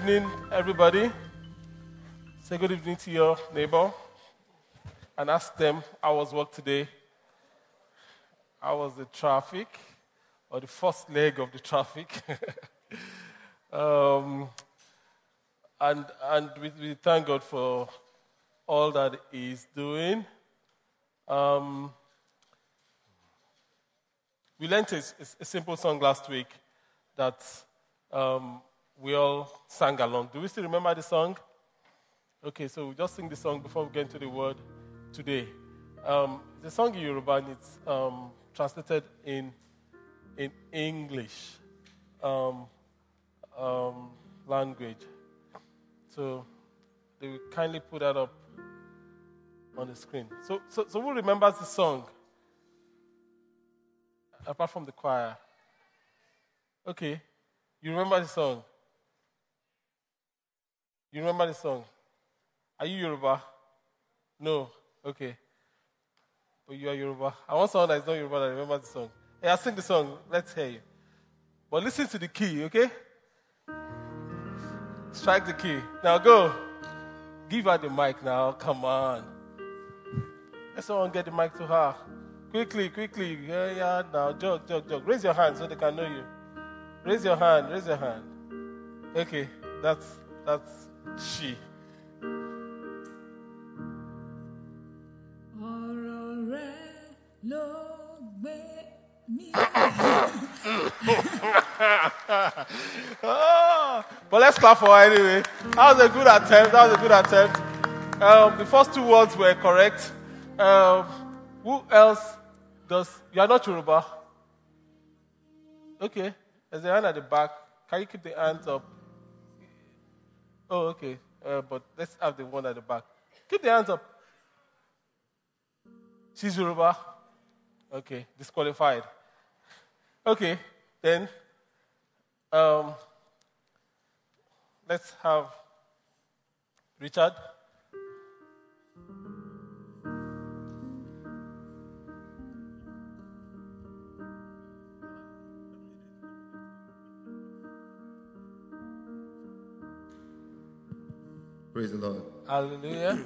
evening, everybody. Say good evening to your neighbor and ask them how was work today. How was the traffic or the first leg of the traffic? um, and and we, we, thank God for all that He's doing. Um, we learned a, a, simple song last week that um, we all sang along. Do we still remember the song? Okay, so we'll just sing the song before we get into the word today. Um, the song in Yoruba and it's um, translated in, in English um, um, language. So they will kindly put that up on the screen. So, so, so who remembers the song? Apart from the choir. Okay, you remember the song? You remember the song? Are you Yoruba? No. Okay. But you are Yoruba. I want someone that is not Yoruba that remembers the song. Hey, I'll sing the song. Let's hear you. But listen to the key, okay? Strike the key. Now go. Give her the mic now. Come on. Let someone get the mic to her. Quickly, quickly. Yeah, yeah. Now, jog, jog, jog. Raise your hand so they can know you. Raise your hand. Raise your hand. Okay. That's that's she. oh, but let's clap for her anyway. That was a good attempt. That was a good attempt. Um, the first two words were correct. Um, who else does? You are not Yoruba. Okay. There's a hand at the back. Can you keep the hands up? Oh, okay. Uh, but let's have the one at the back. Keep the hands up. She's Yoruba. Okay, disqualified. Okay, then um, let's have Richard. Praise the Lord. Hallelujah.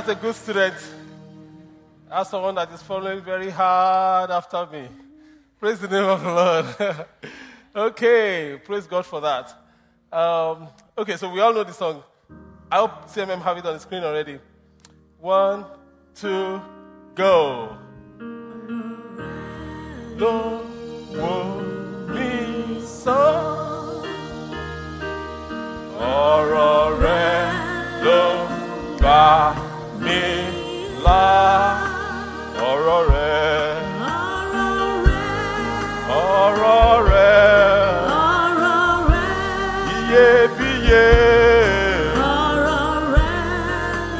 That's a good student. That's someone that is following very hard after me. Praise the name of the Lord. okay, praise God for that. Um, okay, so we all know the song. I hope CMM have it on the screen already. One, two, go. Will me song. Or, lo, mi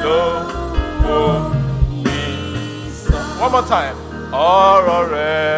ló mí one more time. ọ̀rọ̀.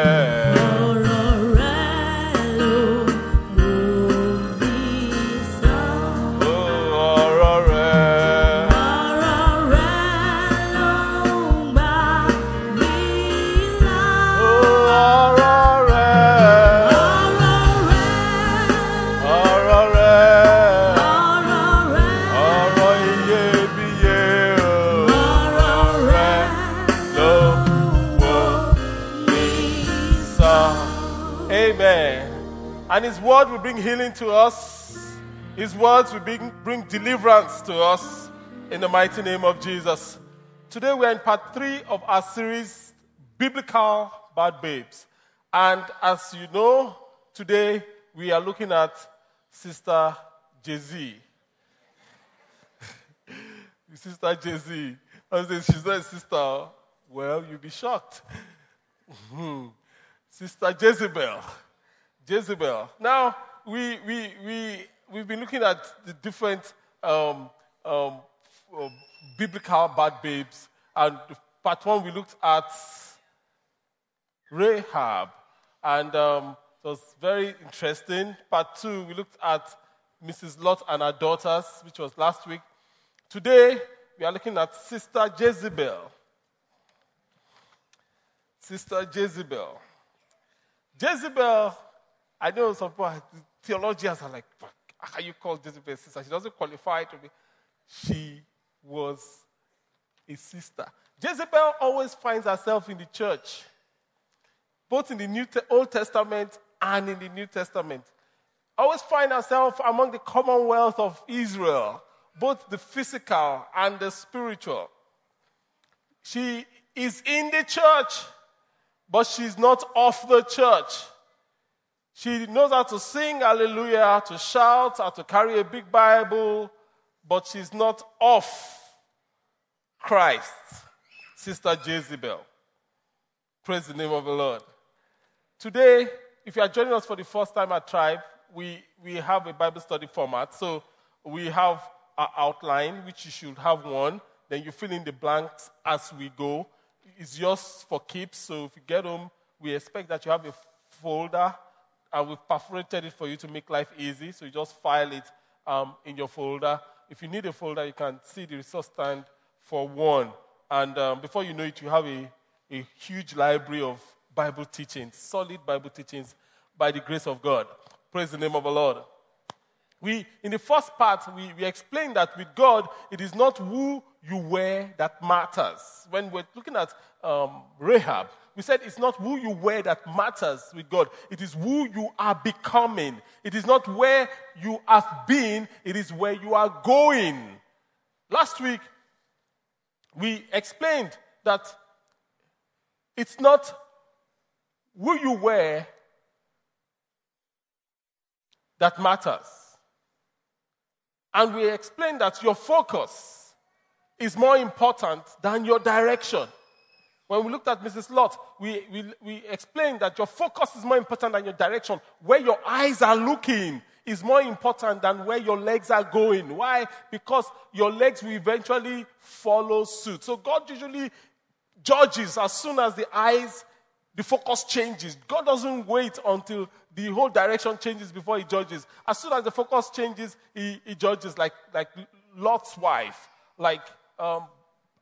Bring healing to us. His words will bring, bring deliverance to us in the mighty name of Jesus. Today we are in part three of our series, Biblical Bad Babes. And as you know, today we are looking at Sister Jay-Z. sister Jay-Z. I say, she's not a sister. Well, you'll be shocked. Hmm. sister Jezebel. Jezebel. Now, we, we, we, we've been looking at the different um, um, uh, biblical bad babes. And part one, we looked at Rahab. And um, it was very interesting. Part two, we looked at Mrs. Lot and her daughters, which was last week. Today, we are looking at Sister Jezebel. Sister Jezebel. Jezebel, I know some people, theologians are like, how you call Jezebel sister? She doesn't qualify to be. She was a sister. Jezebel always finds herself in the church, both in the New Te- Old Testament and in the New Testament. Always find herself among the commonwealth of Israel, both the physical and the spiritual. She is in the church, but she's not of the church. She knows how to sing hallelujah, to shout, how to carry a big Bible, but she's not off Christ. Sister Jezebel. Praise the name of the Lord. Today, if you are joining us for the first time at Tribe, we, we have a Bible study format. So we have our outline, which you should have one. Then you fill in the blanks as we go. It's yours for keeps. So if you get home, we expect that you have a folder and we've perforated it for you to make life easy. So you just file it um, in your folder. If you need a folder, you can see the resource stand for one. And um, before you know it, you have a, a huge library of Bible teachings, solid Bible teachings by the grace of God. Praise the name of the Lord. We, in the first part, we, we explained that with God, it is not who you were that matters. When we're looking at um, Rahab, we said it's not who you were that matters with God. It is who you are becoming. It is not where you have been, it is where you are going. Last week, we explained that it's not who you were that matters. And we explained that your focus is more important than your direction. When we looked at Mrs. Lot, we, we, we explained that your focus is more important than your direction. Where your eyes are looking is more important than where your legs are going. Why? Because your legs will eventually follow suit. So God usually judges as soon as the eyes, the focus changes. God doesn't wait until the whole direction changes before he judges. As soon as the focus changes, he, he judges like, like Lot's wife, like um,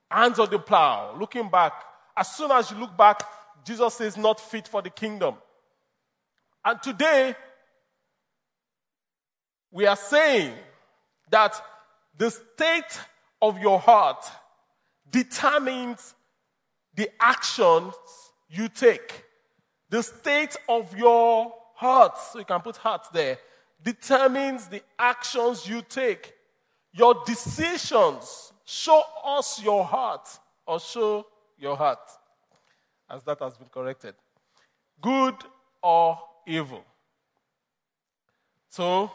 hands on the plow, looking back as soon as you look back, Jesus says, not fit for the kingdom. And today, we are saying that the state of your heart determines the actions you take. The state of your heart, so you can put heart there, determines the actions you take. Your decisions show us your heart or show your heart, as that has been corrected. Good or evil. So,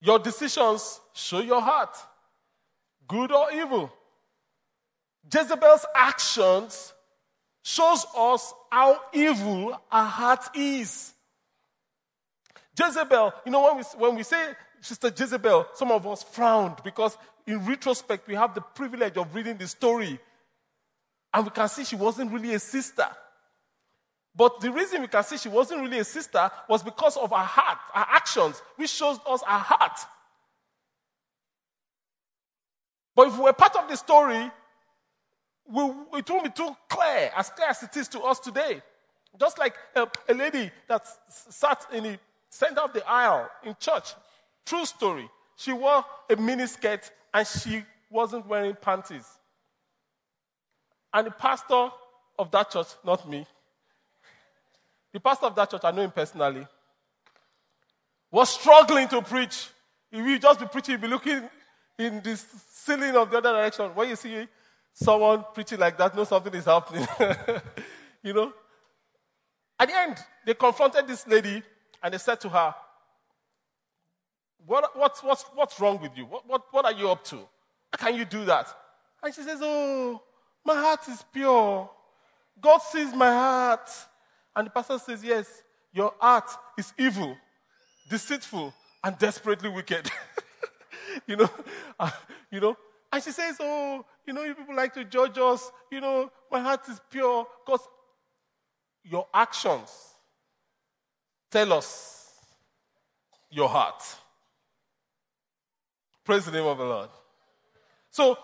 your decisions show your heart, good or evil. Jezebel's actions shows us how evil our heart is. Jezebel, you know, when we, when we say Sister Jezebel, some of us frowned because in retrospect, we have the privilege of reading the story. And we can see she wasn't really a sister. But the reason we can see she wasn't really a sister was because of her heart, her actions, which shows us her heart. But if we were part of the story, we, it won't be too clear, as clear as it is to us today. Just like a, a lady that sat in the center of the aisle in church. True story. She wore a miniskirt and she wasn't wearing panties. And the pastor of that church, not me, the pastor of that church, I know him personally, was struggling to preach. If you just be preaching, be looking in the ceiling of the other direction. When you see someone preaching like that, know something is happening. you know? At the end, they confronted this lady and they said to her, what, what's, what's, what's wrong with you? What, what, what are you up to? How can you do that? And she says, Oh, my heart is pure. God sees my heart. And the pastor says, Yes, your heart is evil, deceitful, and desperately wicked. you know, uh, you know. And she says, Oh, you know, you people like to judge us. You know, my heart is pure. Because your actions tell us your heart. Praise the name of the Lord. So,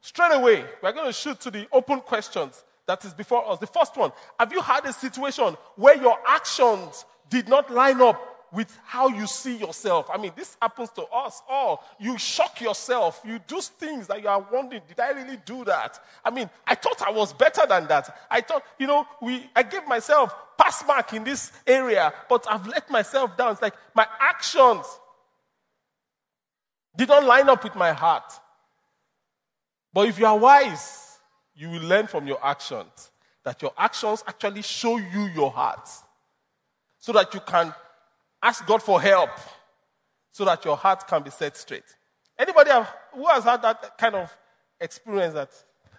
straight away, we're going to shoot to the open questions that is before us. The first one Have you had a situation where your actions did not line up with how you see yourself? I mean, this happens to us all. You shock yourself. You do things that you are wondering, did I really do that? I mean, I thought I was better than that. I thought, you know, we, I gave myself pass mark in this area, but I've let myself down. It's like my actions did not line up with my heart. But if you are wise, you will learn from your actions that your actions actually show you your heart so that you can ask God for help so that your heart can be set straight. Anybody have, who has had that kind of experience that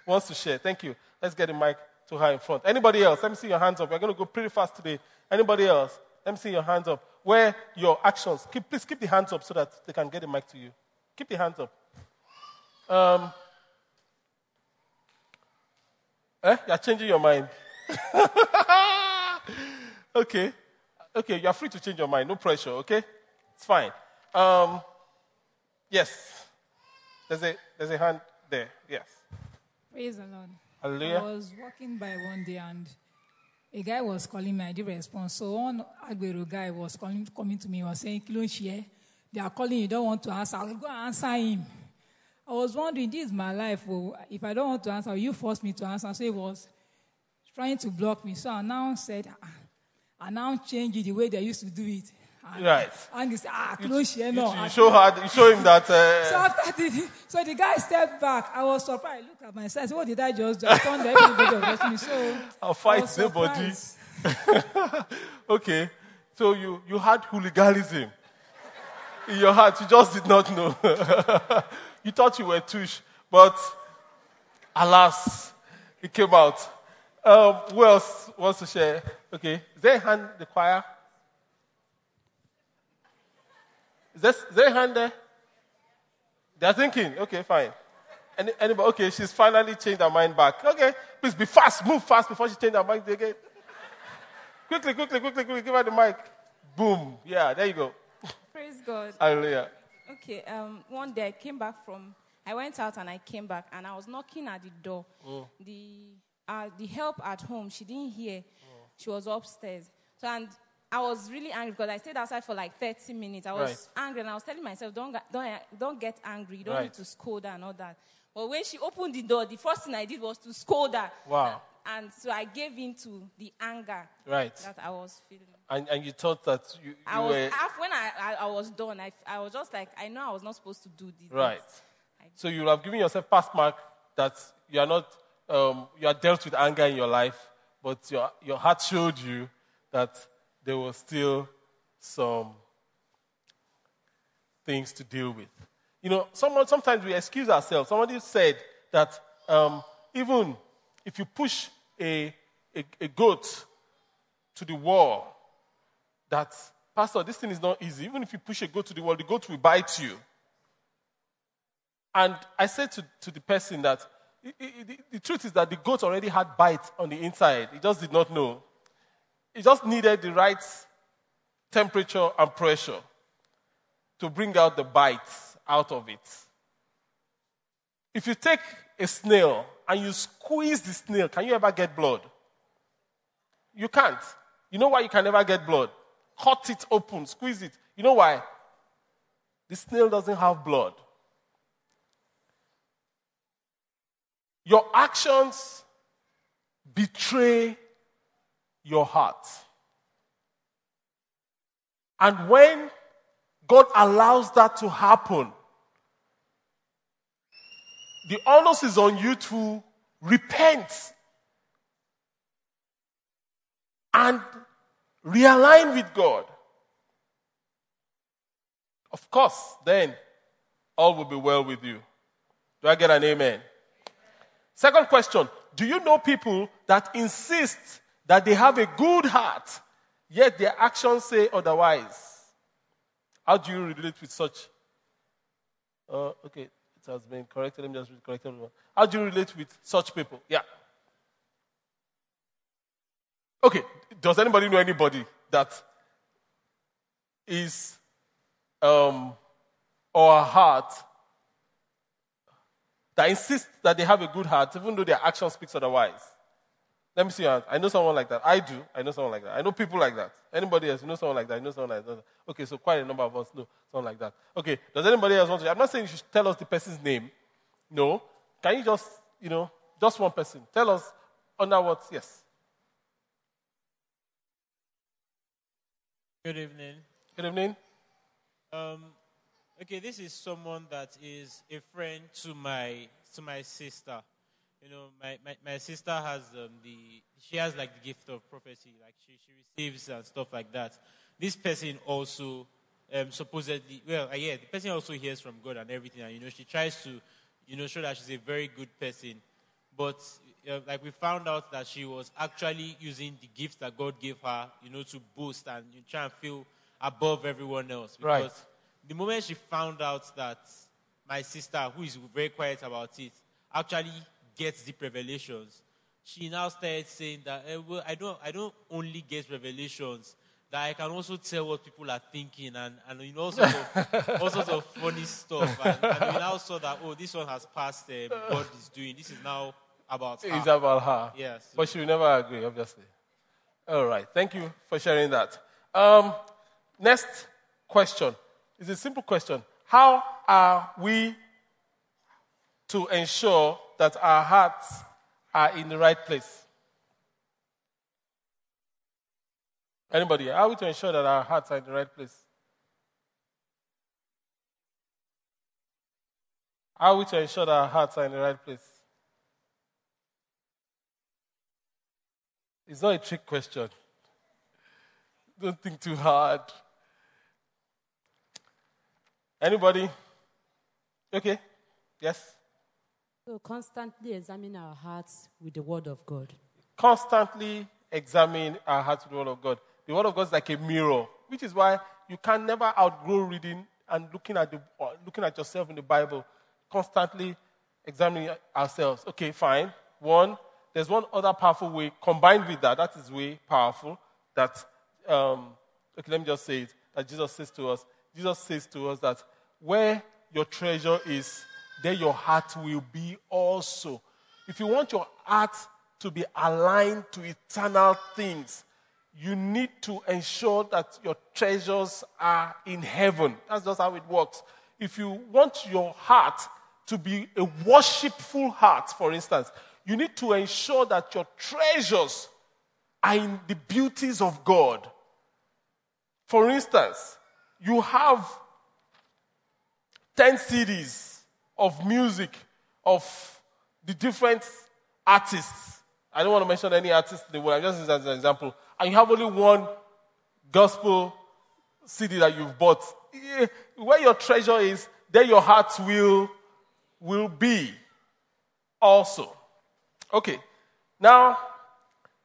wants to share? Thank you. Let's get the mic to her in front. Anybody else? Let me see your hands up. We're going to go pretty fast today. Anybody else? Let me see your hands up. Where your actions? Keep, please keep the hands up so that they can get the mic to you. Keep the hands up. Um, eh? You're changing your mind. okay. Okay, you're free to change your mind. No pressure, okay? It's fine. Um, yes. There's a, there's a hand there. Yes. Praise the Lord. Hallelujah. I was walking by one day and a guy was calling me. I didn't respond. So one Agbero guy was calling, coming to me. He was saying, Kilon they are calling you, don't want to answer. I'll go and answer him. I was wondering, this is my life. Oh, if I don't want to answer, you force me to answer. So he was trying to block me. So I now said, ah, I now change it the way they used to do it. And, Right. And he said, ah, You, close here, you- no. you I- show her, you show him that. so Uh, after the, so the guy stepped back. I was surprised. I looked at myself. I said, what did I just do? I turned everybody watching me. So I'll fight nobody. okay. So you, you had hooliganism in your heart. You just did not know. you thought you were tush, but alas, it came out. Um, who else wants to share? Okay. Is there a hand in the choir? Is there, is there a hand there? They're thinking. Okay, fine. Any, anybody? Okay, she's finally changed her mind back. Okay, please be fast. Move fast before she changes her mind again. Quickly, quickly, quickly, quickly. Give her the mic. Boom. Yeah, there you go. Praise God. Hallelujah. Okay, um, one day I came back from, I went out and I came back and I was knocking at the door. The, uh, the help at home, she didn't hear. She was upstairs. So, and I was really angry because I stayed outside for like 30 minutes. I was angry and I was telling myself, don't, get- don't, don't get angry. You don't Right. need to scold her and all that. But when she opened the door, the first thing I did was to scold her. Wow. And so I gave in to the anger Right. that I was feeling. And, and you thought that you, I was were. half when I, I, I was done. I, I was just like I know I was not supposed to do this. Right. So you have given yourself pass mark that you are not, um, you are dealt with anger in your life, but your, your heart showed you that there was still some things to deal with. You know, someone, sometimes we excuse ourselves. Somebody said that um, even if you push a, a, a goat to the wall, that, Pastor, this thing is not easy. Even if you push a goat to the wall, the goat will bite you. And I said to, to the person that the, truth is that the goat already had bite on the inside. He just did not know. It just needed the right temperature and pressure to bring out the bites out of it. If you take a snail and you squeeze the snail, can you ever get blood? You can't. You know why you can never get blood? Cut it open, squeeze it. You know why? The snail doesn't have blood. Your actions betray your heart. And when God allows that to happen, the onus is on you to repent and realign with God. of course, then all will be well with you. Do I get an amen? Second question Do you know people that insist that they have a good heart, yet their actions say otherwise? How do you relate with such? Uh, okay, it has been corrected. Let me just correct it. How do you relate with such people? Yeah. Okay, does anybody know anybody that is um, or a heart that insists that they have a good heart, even though their action speaks otherwise. Let me see. I know someone like that. I do. I know someone like that. I know people like that. Anybody else? You know someone like that? I know someone like that. Okay, so quite a number of us know someone like that. Okay, does anybody else want to? I'm not saying you should tell us the person's name. No. Can you just, you know, just one person? Tell us under what? Yes. Good evening. Good evening. Um, okay, this is someone that is a friend to my to my sister. You know, my, my, my sister has um, the she has like the gift of prophecy, like she, she receives and stuff like that. This person also um, supposedly well, uh, yeah, the person also hears from God and everything, and you know she tries to you know show that she's a very good person, but uh, like we found out that she was actually using the gift that God gave her, you know, to boost and you try and feel above everyone else. Because Right. The moment she found out that my sister, who is very quiet about it, actually gets deep revelations, she now started saying that eh, well, I don't, I don't only get revelations. That I can also tell what people are thinking and, and you know, all sorts of, all sorts of funny stuff. And, and we now saw that, oh, this one has passed um, God is doing. This is now about her. It's about her. Yes. But she will never agree, obviously. All right. Thank you for sharing that. Um, next question is a simple question. How are we to ensure that our hearts are in the right place? Anybody? How are we to ensure that our hearts are in the right place? How are we to ensure that our hearts are in the right place? It's not a trick question. Don't think too hard. Anybody? Okay. Yes. So constantly examine our hearts with the Word of God. Constantly examine our hearts with the Word of God. The Word of God is like a mirror, which is why you can never outgrow reading and looking at, the, or looking at yourself in the Bible. Constantly examining ourselves. Okay, fine. One, there's one other powerful way combined with that. That is way powerful. That um, okay, let me just say it. That Jesus says to us. Jesus says to us that where your treasure is, there your heart will be also. If you want your heart to be aligned to eternal things, you need to ensure that your treasures are in heaven. That's just how it works. If you want your heart to be a worshipful heart, for instance, you need to ensure that your treasures are in the beauties of God. For instance, you have 10 CDs of music of the different artists. I don't want to mention any artist in the world, I'm just using as an example. And you have only one gospel CD that you've bought. Eh, Where your treasure is, there your heart will, will be also. Okay, now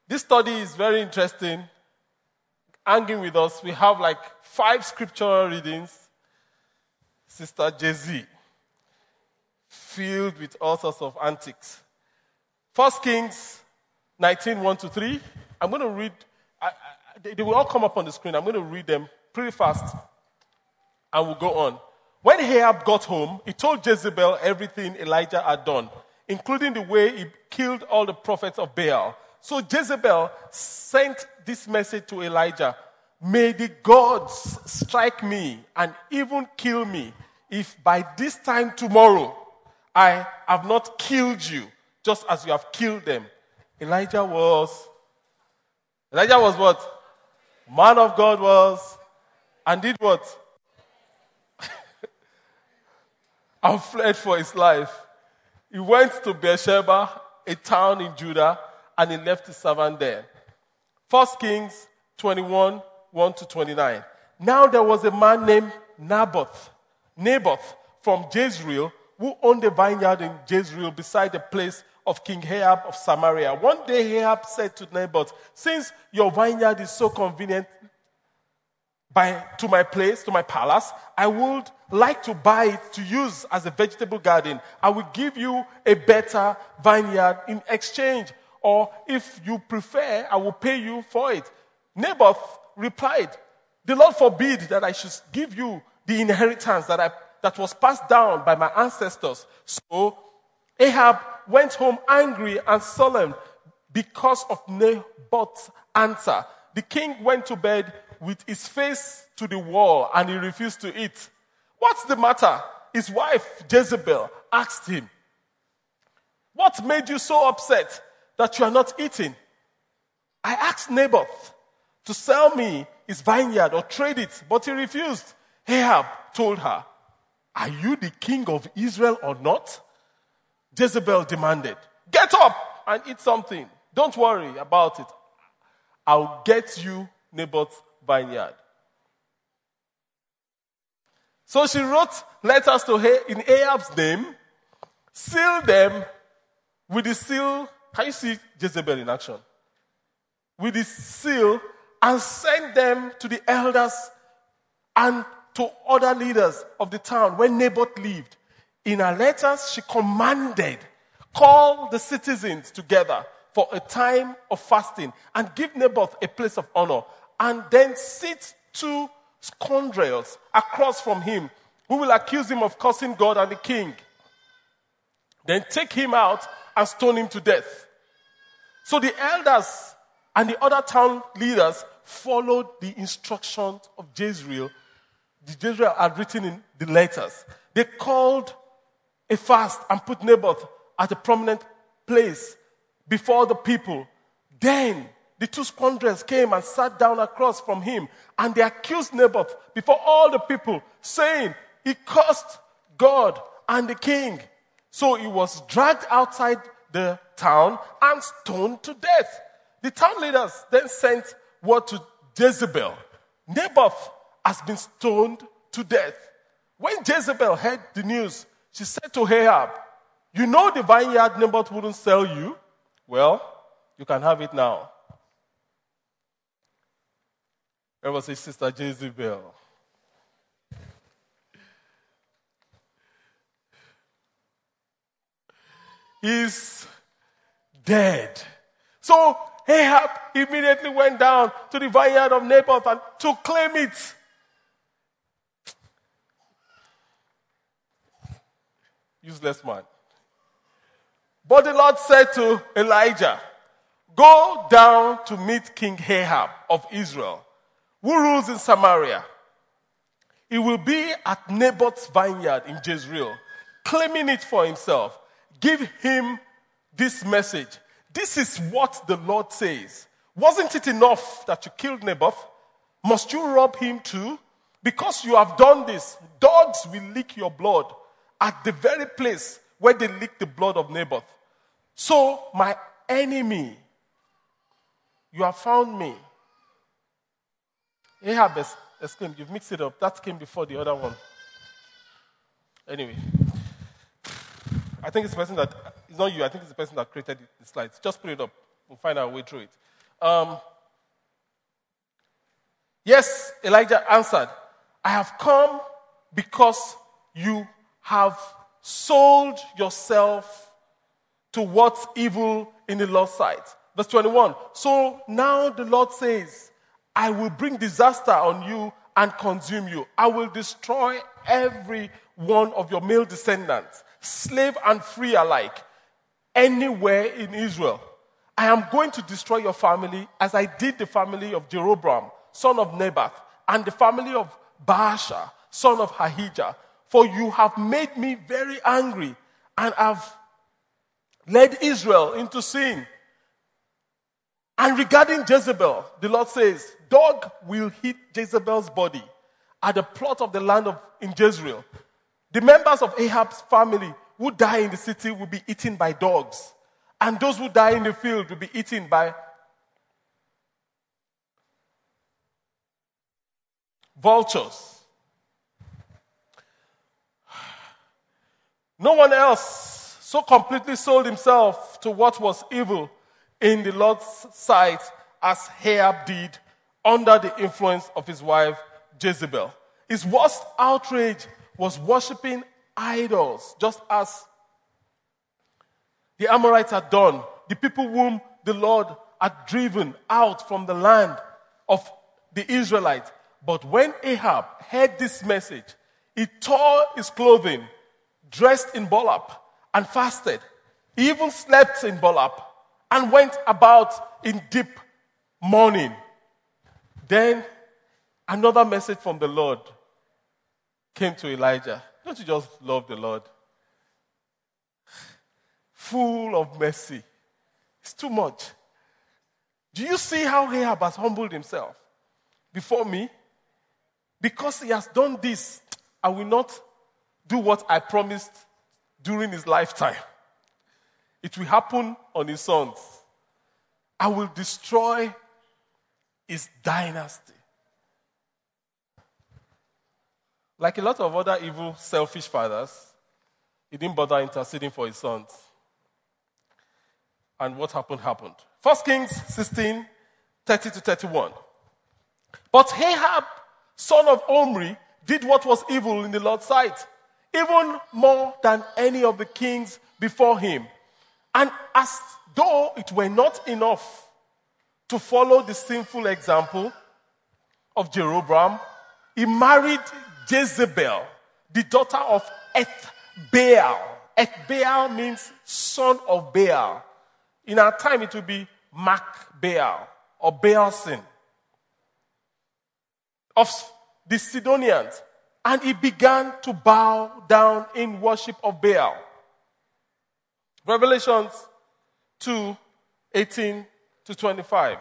this study is very interesting. Hanging with us, we have like five scriptural readings. Sister Jay-Z, filled with all sorts of antics. First Kings 19, 1 to 3. I'm going to read, I, I, they, they will all come up on the screen. I'm going to read them pretty fast and we'll go on. When Ahab got home, he told Jezebel everything Elijah had done, including the way he killed all the prophets of Baal. So Jezebel sent this message to Elijah May the gods strike me and even kill me if by this time tomorrow I have not killed you, just as you have killed them. Elijah was, Elijah was what? Man of God was, and did what? and fled for his life. He went to Beersheba, a town in Judah, and he left his servant there. 1 Kings 21, 1 to 29. Now there was a man named Naboth Naboth from Jezreel, who owned a vineyard in Jezreel beside the place of King Ahab of Samaria. One day Ahab said to Naboth, Since your vineyard is so convenient by, to my place, to my palace, I would like to buy it to use as a vegetable garden. I will give you a better vineyard in exchange. Or if you prefer, I will pay you for it. Naboth replied, The Lord forbid that I should give you the inheritance that, I, that was passed down by my ancestors. So Ahab went home angry and sullen because of Naboth's answer. The king went to bed with his face to the wall and he refused to eat. What's the matter? His wife, Jezebel, asked him, What made you so upset that you are not eating? I asked Naboth to sell me his vineyard or trade it, but he refused. Ahab told her, Are you the king of Israel or not? Jezebel demanded, Get up and eat something. Don't worry about it. I'll get you Naboth's vineyard. So she wrote letters to her in Ahab's name, sealed them with the seal. Can you see Jezebel in action? With the seal and sent them to the elders and to other leaders of the town where Naboth lived. In her letters, she commanded, call the citizens together for a time of fasting and give Naboth a place of honor and then sit two scoundrels across from him who will accuse him of cursing God and the king. Then take him out and stone him to death. So the elders and the other town leaders followed the instructions of Jezreel. The Jezreel had written in the letters. They called a fast and put Naboth at a prominent place before the people. Then the two scoundrels came and sat down across from him, and they accused Naboth before all the people, saying, He cursed God and the king. So he was dragged outside the town and stoned to death. The town leaders then sent word to Jezebel Naboth has been stoned to death. When Jezebel heard the news, she said to Ahab, You know the vineyard Naboth wouldn't sell you? Well, you can have it now. There was his sister Jezebel. He's dead. So Ahab immediately went down to the vineyard of Naboth and to claim it. Useless man. But the Lord said to Elijah, Go down to meet King Ahab of Israel, who rules in Samaria. He will be at Naboth's vineyard in Jezreel, claiming it for himself. Give him this message. This is what the Lord says. Wasn't it enough that you killed Naboth? Must you rob him too? Because you have done this, dogs will lick your blood at the very place where they licked the blood of Naboth. So, my enemy, you have found me. Ahab exclaimed, You've mixed it up. That came before the other one. Anyway, I think it's the person that, it's not you, I think it's the person that created the slides. Just put it up. We'll find our way through it. Um, yes, Elijah answered, I have come because you have sold yourself to what's evil in the Lord's sight. Verse 21. So now the Lord says, I will bring disaster on you and consume you. I will destroy every one of your male descendants, slave and free alike, anywhere in Israel. I am going to destroy your family as I did the family of Jeroboam, son of Nebat, and the family of Baasha, son of Ahijah. For you have made me very angry and have led Israel into sin. And regarding Jezebel, the Lord says, Dog will hit Jezebel's body at the plot of the land of in Jezreel. The members of Ahab's family who die in the city will be eaten by dogs, and those who die in the field will be eaten by vultures. No one else so completely sold himself to what was evil in the Lord's sight as Ahab did under the influence of his wife Jezebel. His worst outrage was worshiping idols, just as the Amorites had done, the people whom the Lord had driven out from the land of the Israelites. But when Ahab heard this message, he tore his clothing, dressed in burlap, and fasted. He even slept in burlap and went about in deep mourning. Then another message from the Lord came to Elijah. Don't you just love the Lord? Full of mercy. It's too much. Do you see how Ahab has humbled himself before me? Because he has done this, I will not do what I promised during his lifetime. It will happen on his sons. I will destroy his dynasty. Like a lot of other evil, selfish fathers, he didn't bother interceding for his sons. And what happened, happened. 1 Kings 16, 30 to 31. But Ahab, son of Omri, did what was evil in the Lord's sight, even more than any of the kings before him. And as though it were not enough to follow the sinful example of Jeroboam, he married Jezebel, the daughter of Ethbaal. Ethbaal means son of Baal. In our time, it will be Macbaal or Baalsin of the Sidonians. And he began to bow down in worship of Baal. Revelations 2 18 to 25.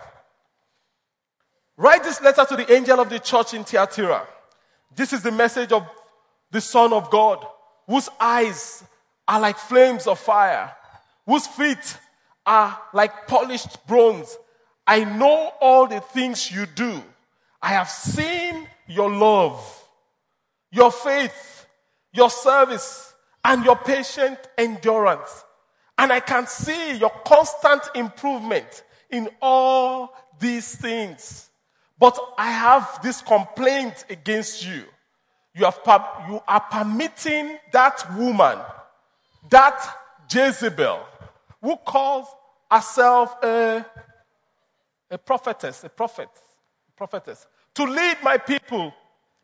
Write this letter to the angel of the church in Thyatira. This is the message of the Son of God, whose eyes are like flames of fire, whose feet are like polished bronze. I know all the things you do. I have seen your love, your faith, your service, and your patient endurance. And I can see your constant improvement in all these things. But I have this complaint against you. You, have, you are permitting that woman, that Jezebel, who calls herself a, a prophetess, a prophet, prophetess, to lead my people,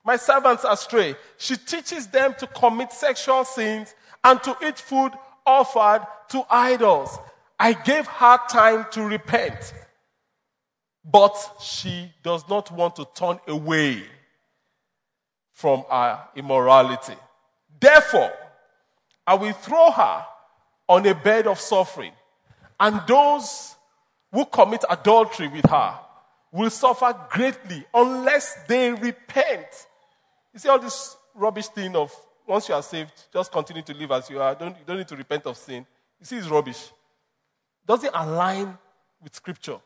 my servants astray. She teaches them to commit sexual sins and to eat food offered to idols. I gave her time to repent. But she does not want to turn away from her immorality. Therefore, I will throw her on a bed of suffering, and those who commit adultery with her will suffer greatly unless they repent. You see all this rubbish thing of once you are saved, just continue to live as you are. Don't, you don't need to repent of sin. You see, it's rubbish. Doesn't align with scripture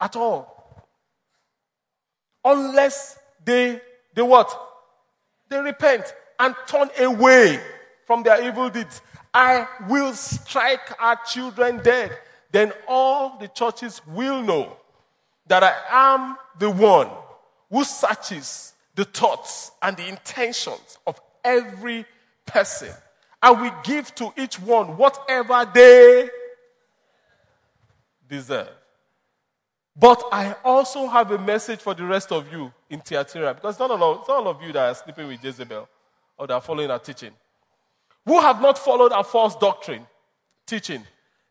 at all. Unless they, they what? They repent and turn away from their evil deeds. I will strike our children dead. Then all the churches will know that I am the one who searches the thoughts and the intentions of every person. I will give to each one whatever they deserve. But I also have a message for the rest of you in Thyatira, because not all, of, not all of you that are sleeping with Jezebel or that are following her teaching, who have not followed a false doctrine teaching.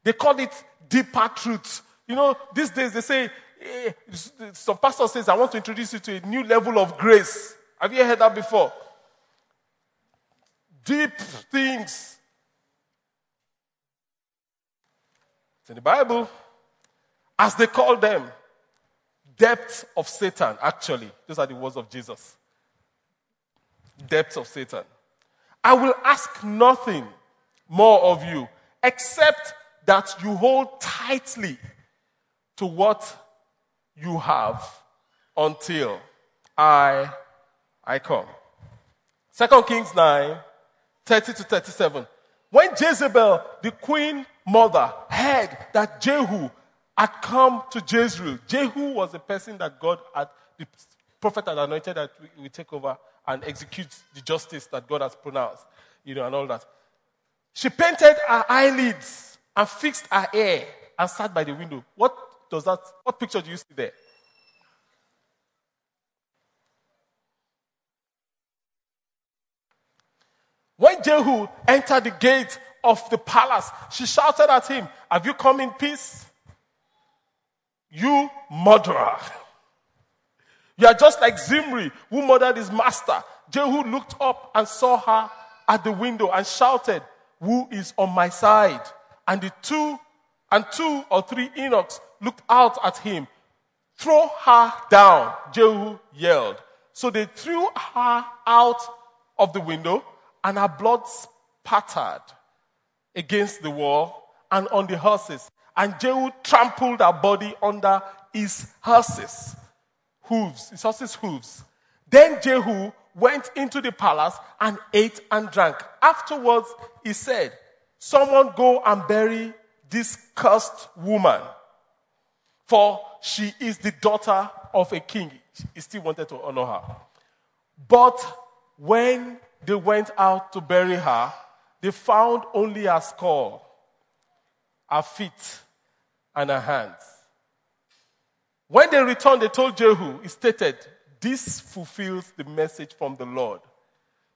They call it deeper truths. You know, these days they say, eh, some pastor says, I want to introduce you to a new level of grace. Have you heard that before? Deep things. It's in the Bible. As they call them, depths of Satan, actually. Those are the words of Jesus. Depths of Satan. I will ask nothing more of you except that you hold tightly to what you have until I, I come. Second Kings 9, 30 to 37. When Jezebel, the queen mother, heard that Jehu had come to Jezreel, Jehu was the person that God had, the prophet had anointed that we, we take over and execute the justice that God has pronounced, you know, and all that. She painted her eyelids and fixed her hair and sat by the window. What does that, what picture do you see there? When Jehu entered the gate of the palace, she shouted at him, Have you come in peace? You murderer. You are just like Zimri, who murdered his master. Jehu looked up and saw her at the window and shouted, Who is on my side? And the two and two or three eunuchs looked out at him. Throw her down, Jehu yelled. So they threw her out of the window, and her blood spattered against the wall and on the horses. And Jehu trampled her body under his horses' hooves, his horses' hooves. Then Jehu went into the palace and ate and drank. Afterwards, he said, Someone go and bury this cursed woman, for she is the daughter of a king. He still wanted to honor her. But when they went out to bury her, they found only her skull, her feet, and her hands. When they returned, they told Jehu, he stated, This fulfills the message from the Lord,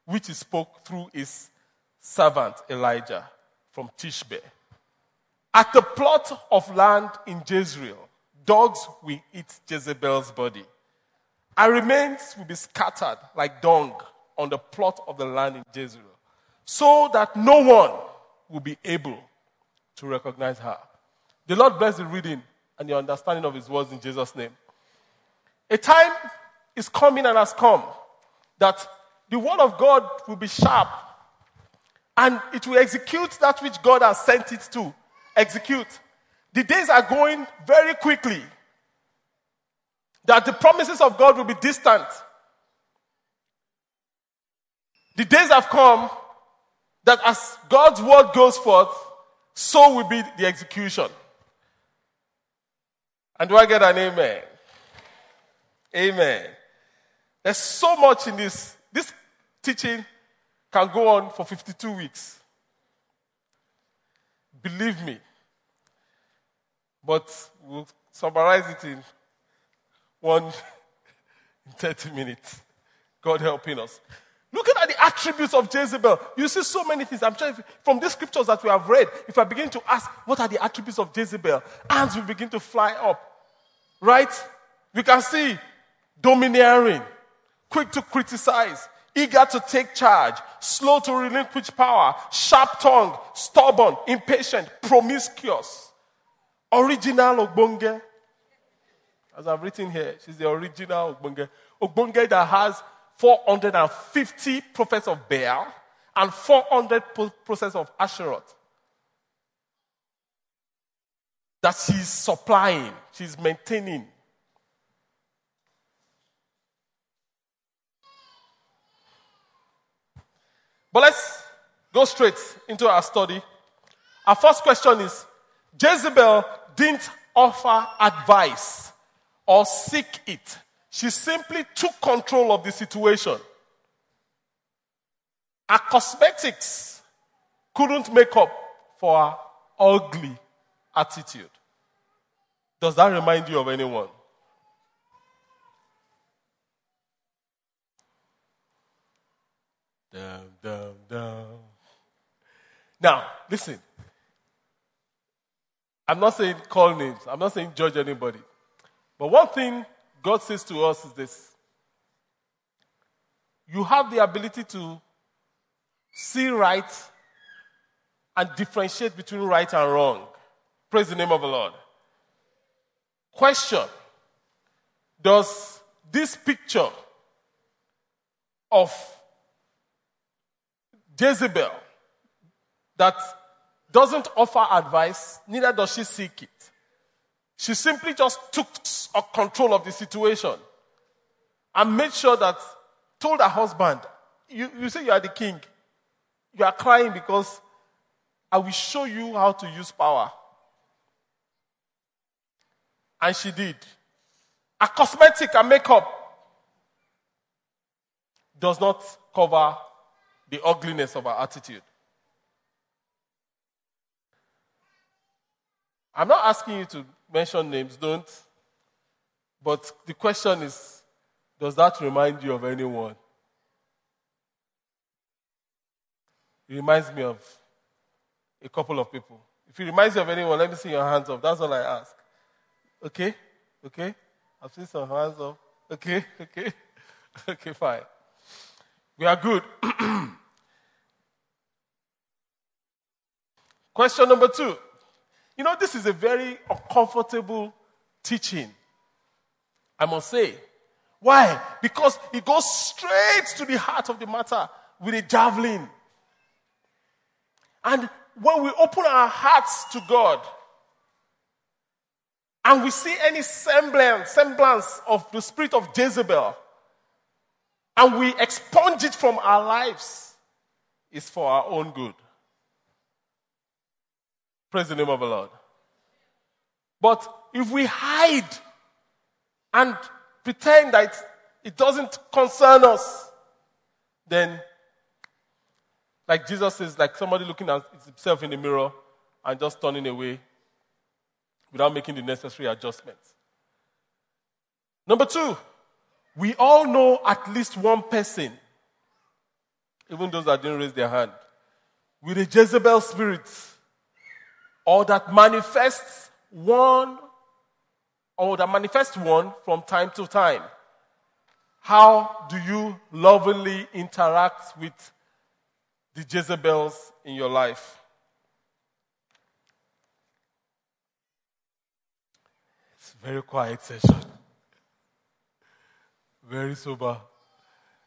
which he spoke through his servant Elijah from Tishbe. At the plot of land in Jezreel, dogs will eat Jezebel's body. Her remains will be scattered like dung on the plot of the land in Jezreel, so that no one will be able to recognize her. The Lord bless the reading and the understanding of his words in Jesus' name. A time is coming and has come that the word of God will be sharp and it will execute that which God has sent it to execute. The days are going very quickly. That the promises of God will be distant. The days have come that as God's word goes forth, so will be the execution. And do I get an amen? Amen. There's so much in this. This teaching can go on for 52 weeks. Believe me. But we'll summarize it in one in 30 minutes. God helping us. Looking at the attributes of Jezebel, you see so many things. I'm sure from these scriptures that we have read, if I begin to ask, what are the attributes of Jezebel? Ants will begin to fly up. Right? We can see domineering, quick to criticize, eager to take charge, slow to relinquish power, sharp tongued, stubborn, impatient, promiscuous, original Ogbonge. As I've written here, she's the original Ogbonge. Ogbonge that has 450 prophets of Baal and 400 prophets of Asheroth. That she's supplying, she's maintaining. But let's go straight into our study. Our first question is Jezebel didn't offer advice or seek it, she simply took control of the situation. Her cosmetics couldn't make up for her ugly attitude. Does that remind you of anyone? Down, down, down. Now, listen. I'm not saying call names. I'm not saying judge anybody. But one thing God says to us is this you have the ability to see right and differentiate between right and wrong. Praise the name of the Lord. Question Does this picture of Jezebel that doesn't offer advice, neither does she seek it. She simply just took control of the situation and made sure that, told her husband, you, you say you are the king. You are crying because I will show you how to use power. And she did. A cosmetic and makeup does not cover the ugliness of her attitude. I'm not asking you to mention names, don't. But the question is does that remind you of anyone? It reminds me of a couple of people. If it reminds you of anyone, let me see your hands up. That's all I ask. Okay? Okay? I've seen some hands up. Okay? Okay? Okay, fine. We are good. Question number two. You know, this is a very uncomfortable teaching. I must say. Why? Because it goes straight to the heart of the matter with a javelin. And when we open our hearts to God and we see any semblance, semblance of the spirit of Jezebel and we expunge it from our lives, it's for our own good. Praise the name of the Lord. But if we hide and pretend that it doesn't concern us, then like Jesus is like somebody looking at himself in the mirror and just turning away without making the necessary adjustments. Number two, we all know at least one person, even those that didn't raise their hand, with a Jezebel spirit or that manifests one or that manifests one from time to time. How do you lovingly interact with the Jezebels in your life. It's a very quiet session. Very sober.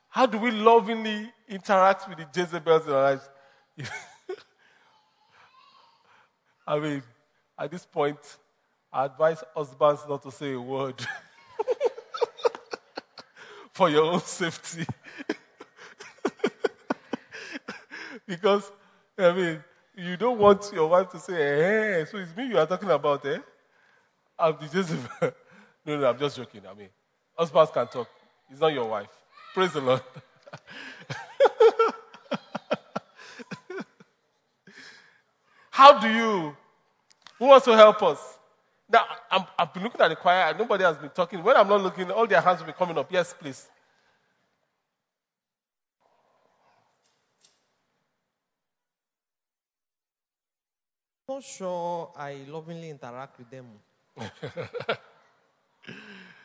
How do we lovingly interact with the Jezebels in our lives? I mean, at this point, I advise husbands not to say a word for your own safety. because, I mean, you don't want your wife to say, hey, so it's me you are talking about, eh? I'm the Jezebel. no, no, I'm just joking. I mean, husbands can talk. It's not your wife. Praise the Lord. How do you? Who wants to help us? Now, i have been looking at the choir and nobody has been talking. When I'm not looking, all their hands will be coming up. Yes, please. not sure I lovingly interact with them.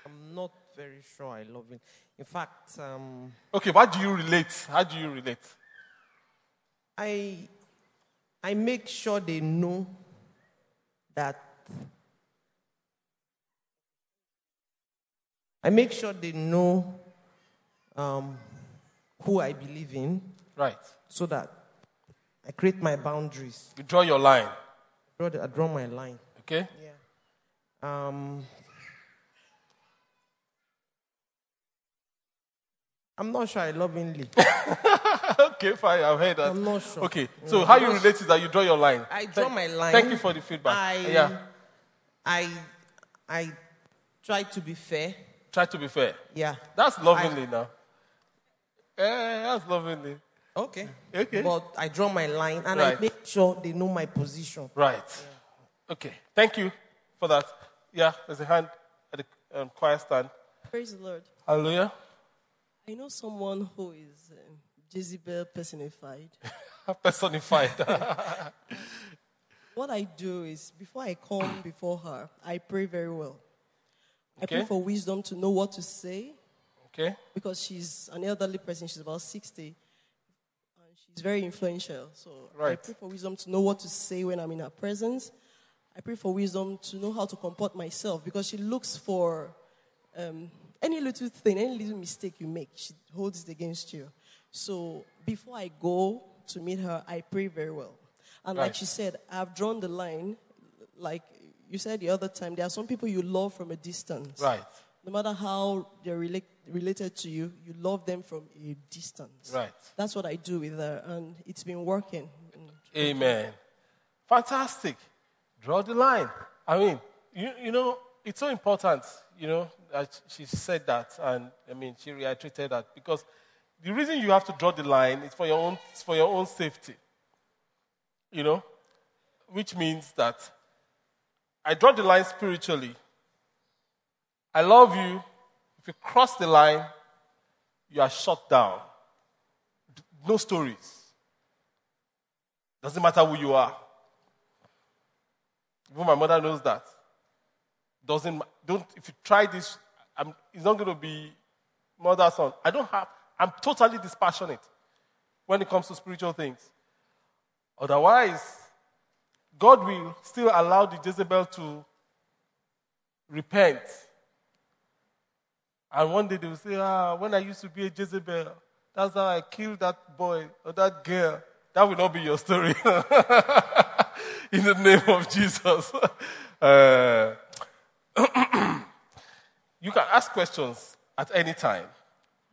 I'm not very sure I love him. In fact, um, okay, what do you relate? How do you relate? I I make sure they know that I make sure they know um, who I believe in. Right. So that I create my boundaries. You draw your line. Draw the, I draw my line. Okay. Yeah. Um, I'm not sure I lovingly. okay, fine. I've heard that. I'm not sure. Okay. So how you relate is that you draw your line. I draw thank, my line. Thank you for the feedback. I, yeah. I, I try to be fair. Try to be fair. Yeah. That's lovingly I, now. Yeah, that's lovingly. Okay. Okay. But I draw my line and right. I make sure they know my position. Right. Yeah. Okay. Thank you for that. Yeah, there's a hand at the um, choir stand. Praise the Lord. Hallelujah. I know someone who is um, Jezebel personified. personified. what I do is before I come before her, I pray very well. I okay. pray for wisdom to know what to say. Okay. Because she's an elderly person, she's about 60 She's very influential. So right. I pray for wisdom to know what to say when I'm in her presence. I pray for wisdom to know how to comport myself because she looks for um, any little thing, any little mistake you make, she holds it against you. So before I go to meet her, I pray very well. And right. like she said, I've drawn the line. Like you said the other time, there are some people you love from a distance. Right. No matter how they're related related to you, you love them from a distance. Right. That's what I do with her, and it's been working. Amen. Fantastic. Draw the line. I mean, you, you know, it's so important, you know, she said that, and I mean, she reiterated that because the reason you have to draw the line is for your own, for your own safety, you know, which means that I draw the line spiritually. I love you. If you cross the line, you are shut down. No stories. Doesn't matter who you are. Even my mother knows that. Doesn't don't if you try this, I'm, it's not going to be mother son. I don't have. I'm totally dispassionate when it comes to spiritual things. Otherwise, God will still allow the Jezebel to repent. And one day they will say, Ah, when I used to be a Jezebel, that's how I killed that boy or that girl. That will not be your story. In the name of Jesus. Uh, you can ask questions at any time,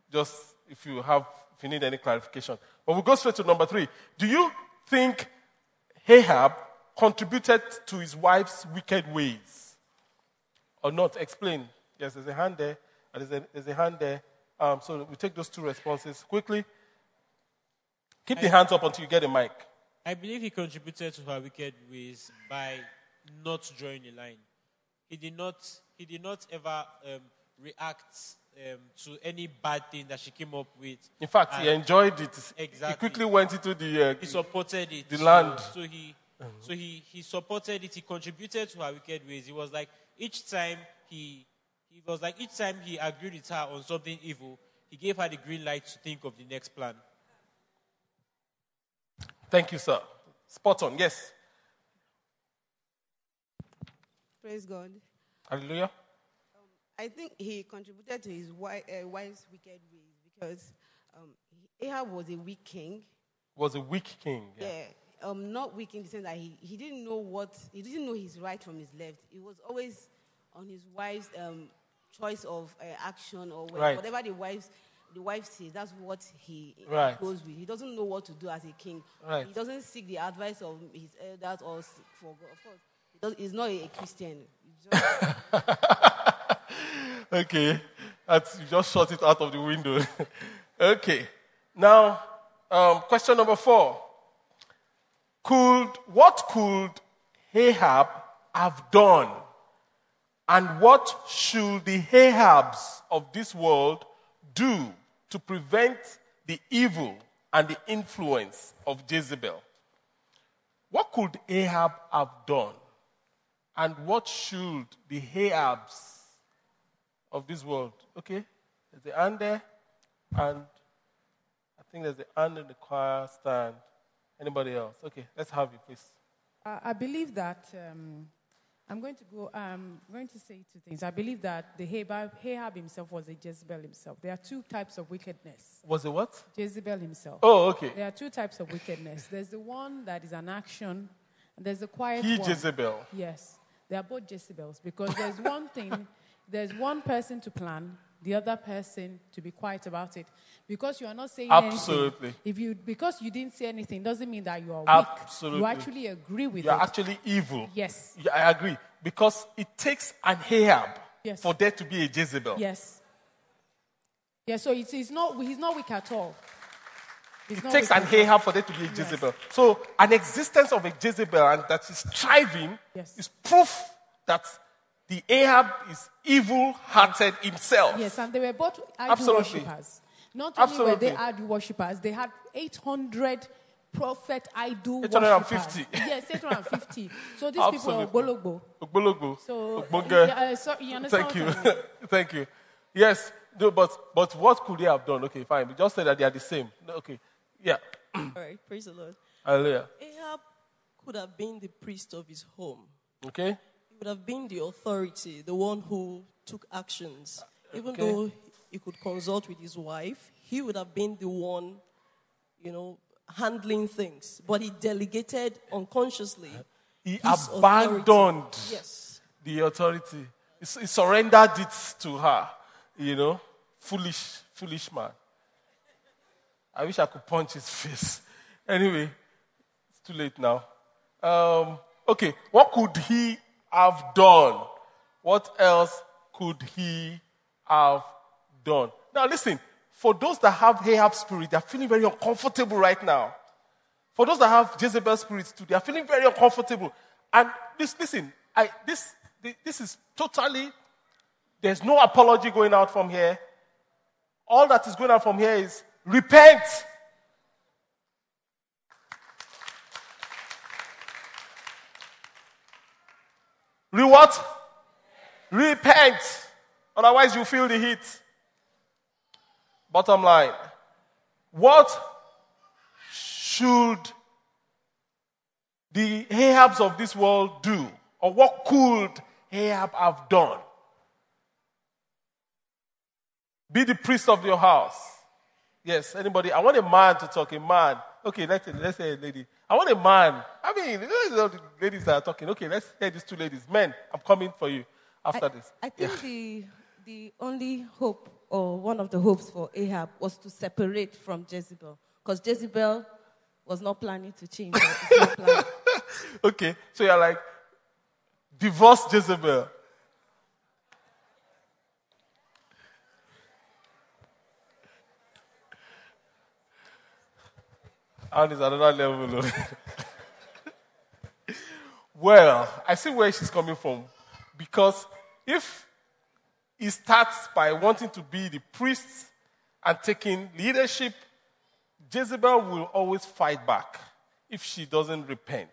just if you have, if you need any clarification. But we'll go straight to number three. Do you think Ahab contributed to his wife's wicked ways? Or not? Explain. Yes, there's a hand there, and there's a, there's a hand there. Um, so we take those two responses quickly. Keep the hands up until you get a mic. I believe he contributed to her wicked ways by not drawing a line. He did not, he did not ever um, react um, to any bad thing that she came up with. In fact, he enjoyed it. He quickly went into the. Uh, He supported it. The So- land. So, he, so he, he supported it. He contributed to her wicked ways. He was like each time he, he was like each time he agreed with her on something evil, he gave her the green light to think of the next plan. Thank you, sir. Spot on. Yes. Praise God. Hallelujah. I think he contributed to his wi- uh, wife's wicked ways because um, Ahab was a weak king. Was a weak king. Yeah. Yeah. Um, not weak in the sense that he, he didn't know what, he didn't know his right from his left. He was always on his wife's um, choice of uh, action or wha- Right. whatever the wife, the wife says, that's what he Right. goes with. He doesn't know what to do as a king. Right. He doesn't seek the advice of his elders or for God. Of course, he does, he's not a Christian. Okay. That's, you just shot it out of the window. okay. Now, um, question number four. Could, what could Ahab have done? And what should the Ahabs of this world do to prevent the evil and the influence of Jezebel? What could Ahab have done? And what should the Ahabs of this world. Okay? There's the hand there, and I think there's the hand in the choir stand. Anybody else? Okay, let's have you, please. I I believe that um, I'm going to go. Um, I'm going to say two things. I believe that the Ahab, Ahab himself was a Jezebel himself. There are two types of wickedness. Was it what? Jezebel himself. Oh, okay. There are two types of wickedness. There's the one that is an action, and there's the quiet He one. Jezebel. Yes, they are both Jezebels because there's one thing, there's one person to plan, the other person to be quiet about it. Because you are not saying Absolutely. anything. If you because you didn't say anything doesn't mean that you are weak. Absolutely. You actually agree with You're it. actually evil. Yes. I agree. Because it takes an Ahab Yes. for there to be a Jezebel. Yes. Yeah, so it's, it's not, he's not weak at all. He's It takes an. Ahab for there to be a Jezebel. So, an existence of a Jezebel and that is thriving Yes. is proof that the Ahab is evil hearted himself. Yes, and they were both idol Absolutely. worshippers. Not only were they idol worshippers, they had 800 prophet idol 850. worshippers. Yes, 850. So these people are Absolutely. Ogbologbo. So, Ogbonge. yeah, uh, so you understand Thank you. I mean? Thank you. Yes, no, but, but what could they have done? Okay, fine. We just said that they are the same. Okay. Yeah. All right, praise the Lord. Hallelujah. Ahab could have been the priest of his home. Okay? Would have been the authority, the one who took actions. Even Okay. though he could consult with his wife, he would have been the one, you know, handling things. But he delegated unconsciously. He abandoned authority. Yes. the authority. He, he surrendered it to her. You know? Foolish, foolish man. I wish I could punch his face. Anyway, it's too late now. Um, okay, what could he have done? What else could he have done? Now, listen, for those that have Ahab spirit, they're feeling very uncomfortable right now. For those that have Jezebel spirits too, they are feeling very uncomfortable. And this, listen, I, this, this is totally, there's no apology going out from here. All that is going out from here is repent. Re what? Repent. Otherwise, you feel the heat. Bottom line. What should the Ahabs of this world do? Or what could Ahab have done? Be the priest of your house. Yes, anybody? I want a man to talk, a man. Okay, let's, let's say a lady. I want a man. I mean, the ladies that are talking. Okay, let's hear these two ladies. Men, I'm coming for you after I, this. I think yeah. the, the only hope, or one of the hopes for Ahab, was to separate from Jezebel. Because Jezebel was not planning to change. okay, so you're like, divorce Jezebel. And it's another level. well, I see where she's coming from. Because if he starts by wanting to be the priest and taking leadership, Jezebel will always fight back if she doesn't repent.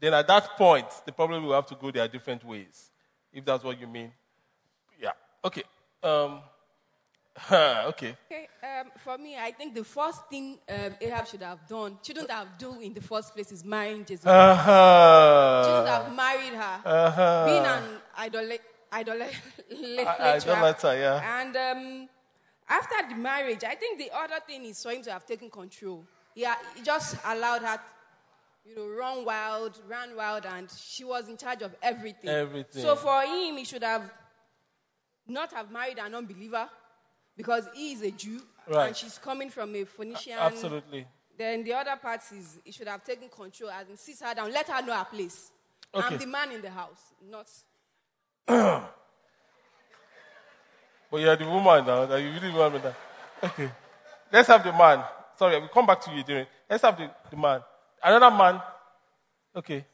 Then at that point, they probably will have to go their different ways, if that's what you mean. Yeah. Okay. Um, okay. Okay. Um, for me, I think the first thing um, Ahab should have done, shouldn't have done in the first place, is marrying Jezebel. Uh-huh. Shouldn't have married her. Uh-huh. Being an idol- idolater. idolater, yeah. And um, after the marriage, I think the other thing is for him to have taken control. Yeah, he just allowed her, you know, run wild, run wild, and she was in charge of everything. Everything. So for him, he should have not have married an unbeliever because he is a Jew right. and she's coming from a Phoenician. Absolutely. Then the other part is he should have taken control and sit her down, let her know her place. Okay. I'm the man in the house, not. but you're the woman now. That you really want that. Okay. Let's have the man. Sorry, we'll come back to you during. Let's have the, the man. Another man. Okay.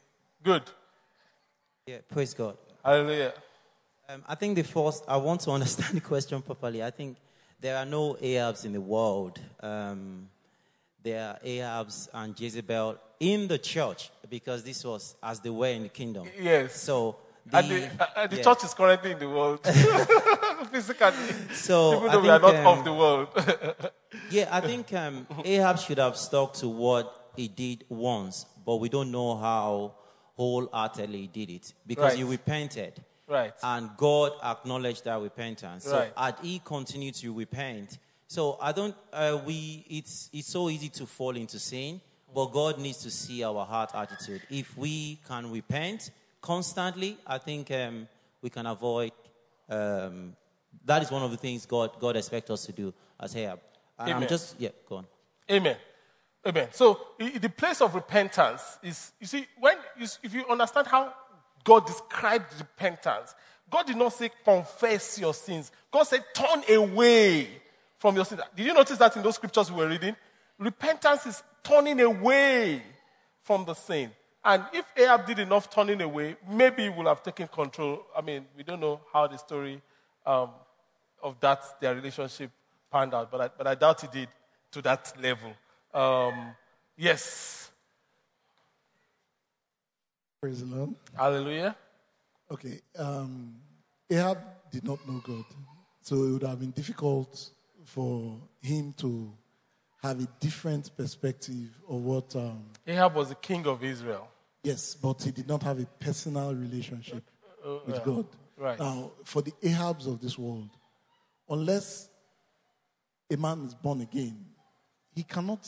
Good. Yeah, praise God. Hallelujah. Um, I think the first, I want to understand the question properly. I think there are no Ahabs in the world. Um, there are Ahabs and Jezebel in the church because this was as they were in the kingdom. Yes. So the, and the, uh, the yeah. church is currently in the world physically. So even though I we are not um, of the world. yeah, I think um, Ahab should have stuck to what he did once, but we don't know how wholeheartedly he did it because Right. he repented. Right. And God acknowledged that repentance. So Right. had he continued to repent, so I don't. Uh, we it's it's so easy to fall into sin, but God needs to see our heart attitude. If we can repent constantly, I think um, we can avoid. Um, that is one of the things God God expects us to do as Ahab. And I'm just yeah, go on. Amen. Amen. So the place of repentance is, you see, when you, if you understand how God described repentance, God did not say confess your sins. God said turn away from your sins. Did you notice that in those scriptures we were reading? Repentance is turning away from the sin. And if Ahab did enough turning away, maybe he would have taken control. I mean, we don't know how the story um, of that, their relationship panned out, but I, but I doubt he did to that level. Um, yes. Praise the Lord. Hallelujah. Okay. Um, Ahab did not know God. So it would have been difficult for him to have a different perspective of what. Um, Ahab was the king of Israel. yes, but he did not have a personal relationship Uh, with yeah. God. Right. Now, for the Ahabs of this world, unless a man is born again, he cannot.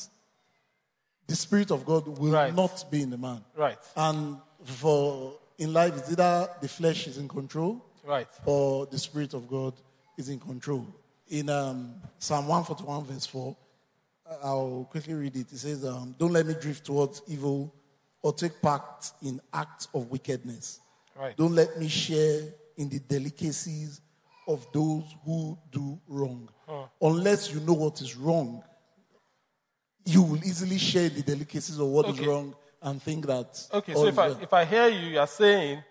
The Spirit of God will Right. not be in the man. Right. And for in life, it's either the flesh is in control Right. or the Spirit of God is in control. In um, Psalm 141, verse 4, I'll quickly read it. It says, um, Don't let me drift towards evil or take part in acts of wickedness. Right. Don't let me share in the delicacies of those who do wrong. Huh. Unless you know what is wrong, you will easily share the delicacies of what is Okay. wrong and think that. Okay, so if I, if I hear you, you're saying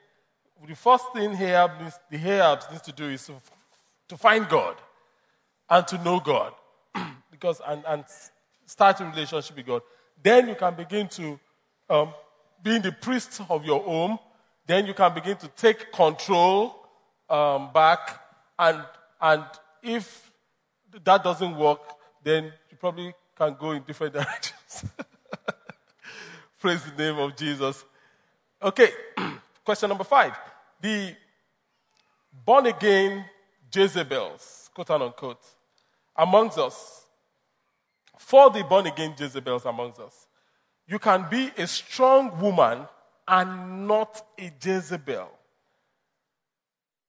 the first thing Ahab needs, the Ahabs needs to do is to, to find God and to know God because and, and start a relationship with God. Then you can begin to um, be the priest of your home. Then you can begin to take control um, back, and and if that doesn't work, then you probably can go in different directions. Praise the name of Jesus. Okay, question number five. The born again Jezebels, quote unquote, amongst us, for the born again Jezebels amongst us, you can be a strong woman and not a Jezebel.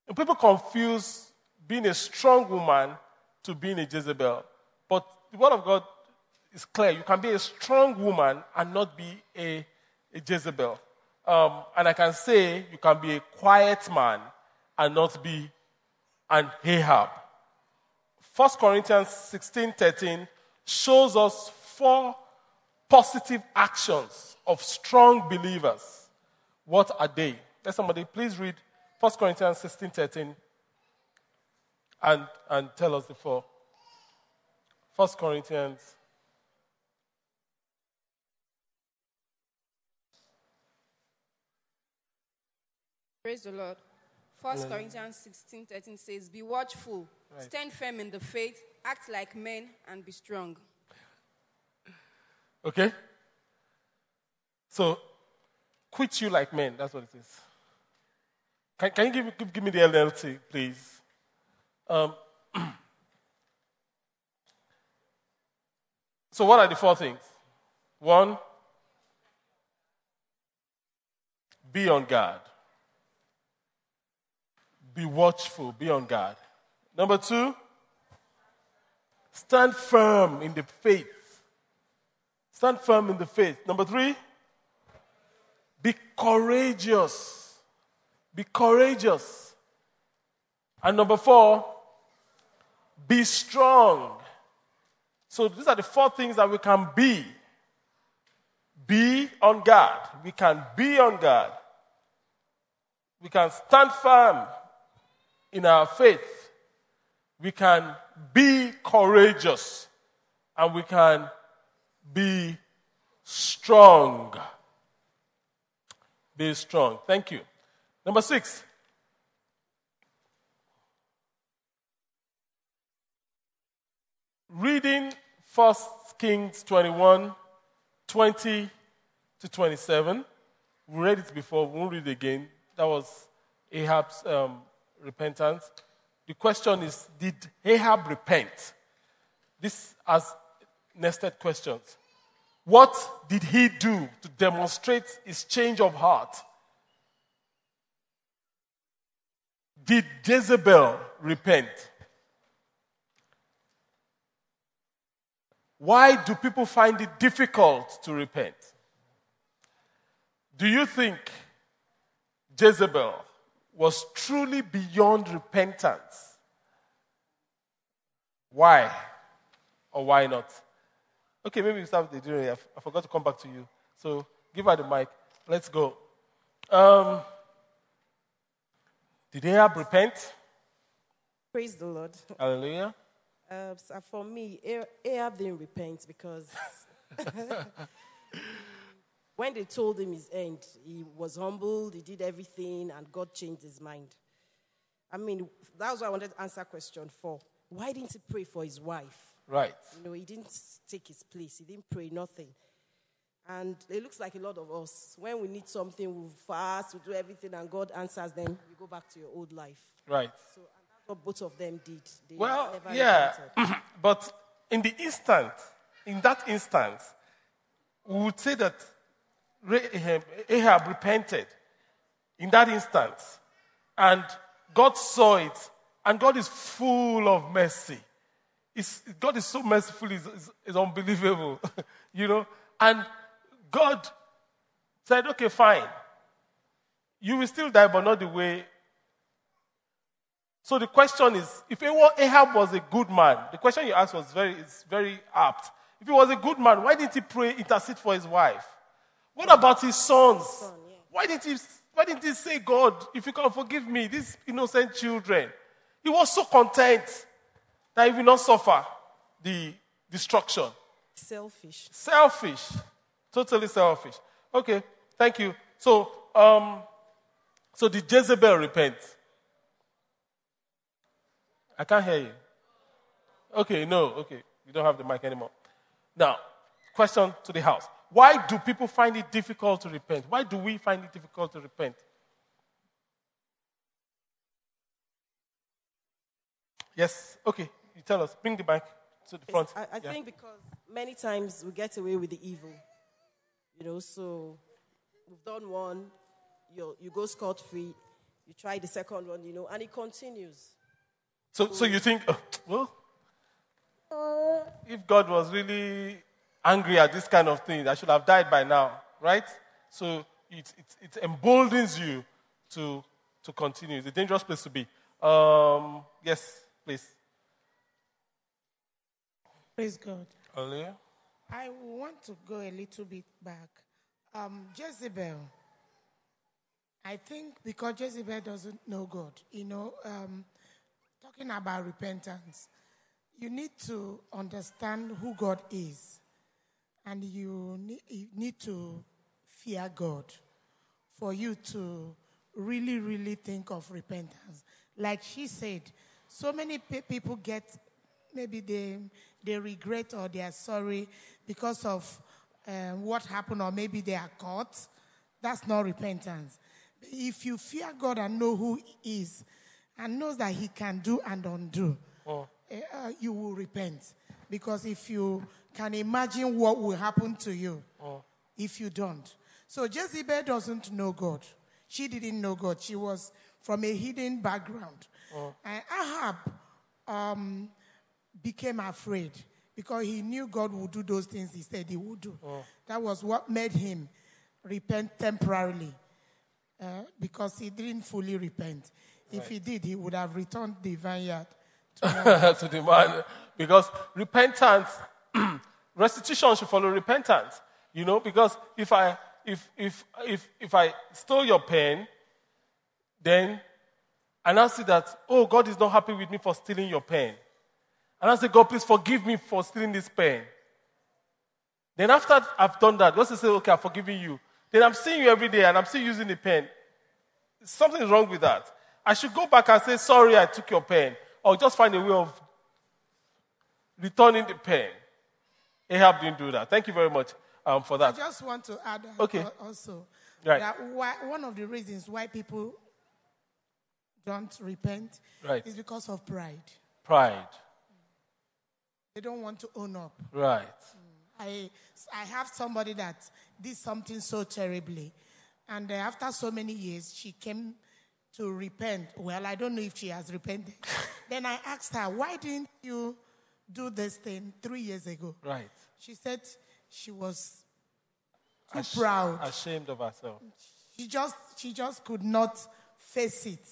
And people confuse being a strong woman to being a Jezebel. But the word of God is clear. You can be a strong woman and not be a, a Jezebel. Um, and I can say you can be a quiet man and not be an Ahab. 1 Corinthians 16 13 shows us four positive actions of strong believers. What are they? Let somebody please read 1 Corinthians 16 13 and, and tell us the four. 1 Corinthians Praise the Lord. First Hallelujah. Corinthians 16 13 says, Be watchful, Right. stand firm in the faith, act like men, and be strong. Okay? So, quit you like men. That's what it is. Can, can you give, give, give me the NLT, please? Um, so, what are the four things? One, be on guard. Be watchful, be on guard. Number two, stand firm in the faith. Stand firm in the faith. Number three, be courageous. Be courageous. And number four, be strong. So these are the four things that we can be. Be on guard. We can be on guard. We can stand firm in our faith. We can be courageous. And we can be strong. Be strong. Thank you. Number six. Reading 1 Kings 21, 20 to 27. We read it before, we won't read it again. That was Ahab's um, repentance. The question is Did Ahab repent? This has nested questions. What did he do to demonstrate his change of heart? Did Jezebel repent? Why do people find it difficult to repent? Do you think Jezebel was truly beyond repentance? Why or why not? Okay, maybe we start with the jury. I forgot to come back to you. So give her the mic. Let's go. Um, did Ahab repent? Praise the Lord. Hallelujah. Uh, so for me, Ah- Ahab didn't repent because when they told him his end, he was humbled, he did everything, and God changed his mind. I mean, that was why I wanted to answer question four. Why didn't he pray for his wife? Right. You know, he didn't take his place, he didn't pray nothing. And it looks like a lot of us, when we need something, we fast, we do everything, and God answers them, you go back to your old life. Right. So and that's what both of them did. They Well, never yeah, but in the instant, in that instant, we would say that Ahab, eh, Ahab repented in that instance. and God saw it, and God is full of mercy. It's, God is so merciful, it's, it's, it's unbelievable, you know. And God said, okay, fine. You will still die, but not the way. So the question is, if Ahab was a good man, the question you asked was very, is very apt. If he was a good man, why didn't he pray, intercede for his wife? What about his sons? Why didn't he, why didn't he say, God, if you can forgive me, these innocent children? He was so content that he will not suffer the destruction. Selfish. Selfish. Totally selfish. Okay, thank you. So, um, so did Jezebel repent? I can't hear you. Okay, no, okay. You don't have the mic anymore. Now, question to the house. Why do people find it difficult to repent? Why do we find it difficult to repent? Yes, okay. You tell us. Bring the mic to the front. I, I yeah. think because many times we get away with the evil. You know, so we've done one, you you go scot free, you try the second one, you know, and it continues. So, so you think, oh, well, if God was really angry at this kind of thing, I should have died by now, right? So it, it, it emboldens you to, to continue. It's a dangerous place to be. Um, yes, please. Praise God. Hallelujah. I want to go a little bit back. Um, Jezebel, I think because Jezebel doesn't know God, you know, um, talking about repentance, you need to understand who God is. And you need, to fear God for you to really, really think of repentance. Like she said, so many people get maybe they, they regret or they are sorry because of um, what happened, or maybe they are caught. That's not repentance. If you fear God and know who He is, and knows that He can do and undo, oh. uh, you will repent. Because if you can imagine what will happen to you oh. if you don't. So Jezebel doesn't know God. She didn't know God. She was from a hidden background. Oh. And Ahab um, became afraid because he knew God would do those things he said he would do. Oh. That was what made him repent temporarily uh, because he didn't fully repent. Right. If he did, he would have returned the vineyard to, to the man. Because repentance, restitution should follow repentance. You know, because if I if if if if I stole your pen, then and I see that, oh, God is not happy with me for stealing your pen. And I say, God, please forgive me for stealing this pen. Then after I've done that, God says, okay, I've forgiven you. Then I'm seeing you every day and I'm still using the pen. Something's wrong with that. I should go back and say, sorry, I took your pen. Or just find a way of returning the pen. Ahab didn't do that. Thank you very much um, for that. I just want to add okay. also right. that why, one of the reasons why people don't repent right. is because of pride. Pride. They don't want to own up. Right. I, I have somebody that did something so terribly. And uh, after so many years, she came to repent. Well, I don't know if she has repented. then I asked her, why didn't you do this thing three years ago? Right. She said she was too Ash- proud. Ashamed of herself. She just, she just could not face it.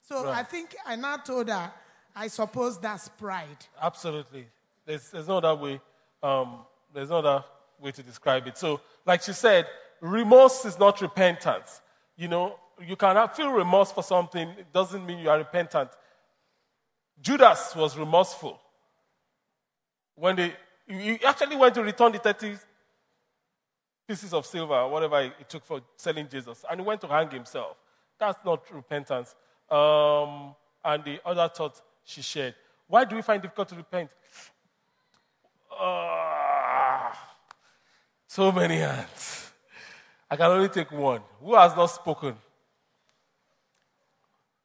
So Right. I think I now told her, I suppose that's pride. Absolutely. There's, there's no other way. Um, there's no other way to describe it. So, like she said, remorse is not repentance. You know, you cannot feel remorse for something. It doesn't mean you are repentant. Judas was remorseful. When they, he actually went to return the 30 pieces of silver, whatever it took for selling Jesus, and he went to hang himself. That's not repentance. Um, and the other thought she shared. Why do we find it difficult to repent? Uh, so many hands. I can only take one. Who has not spoken?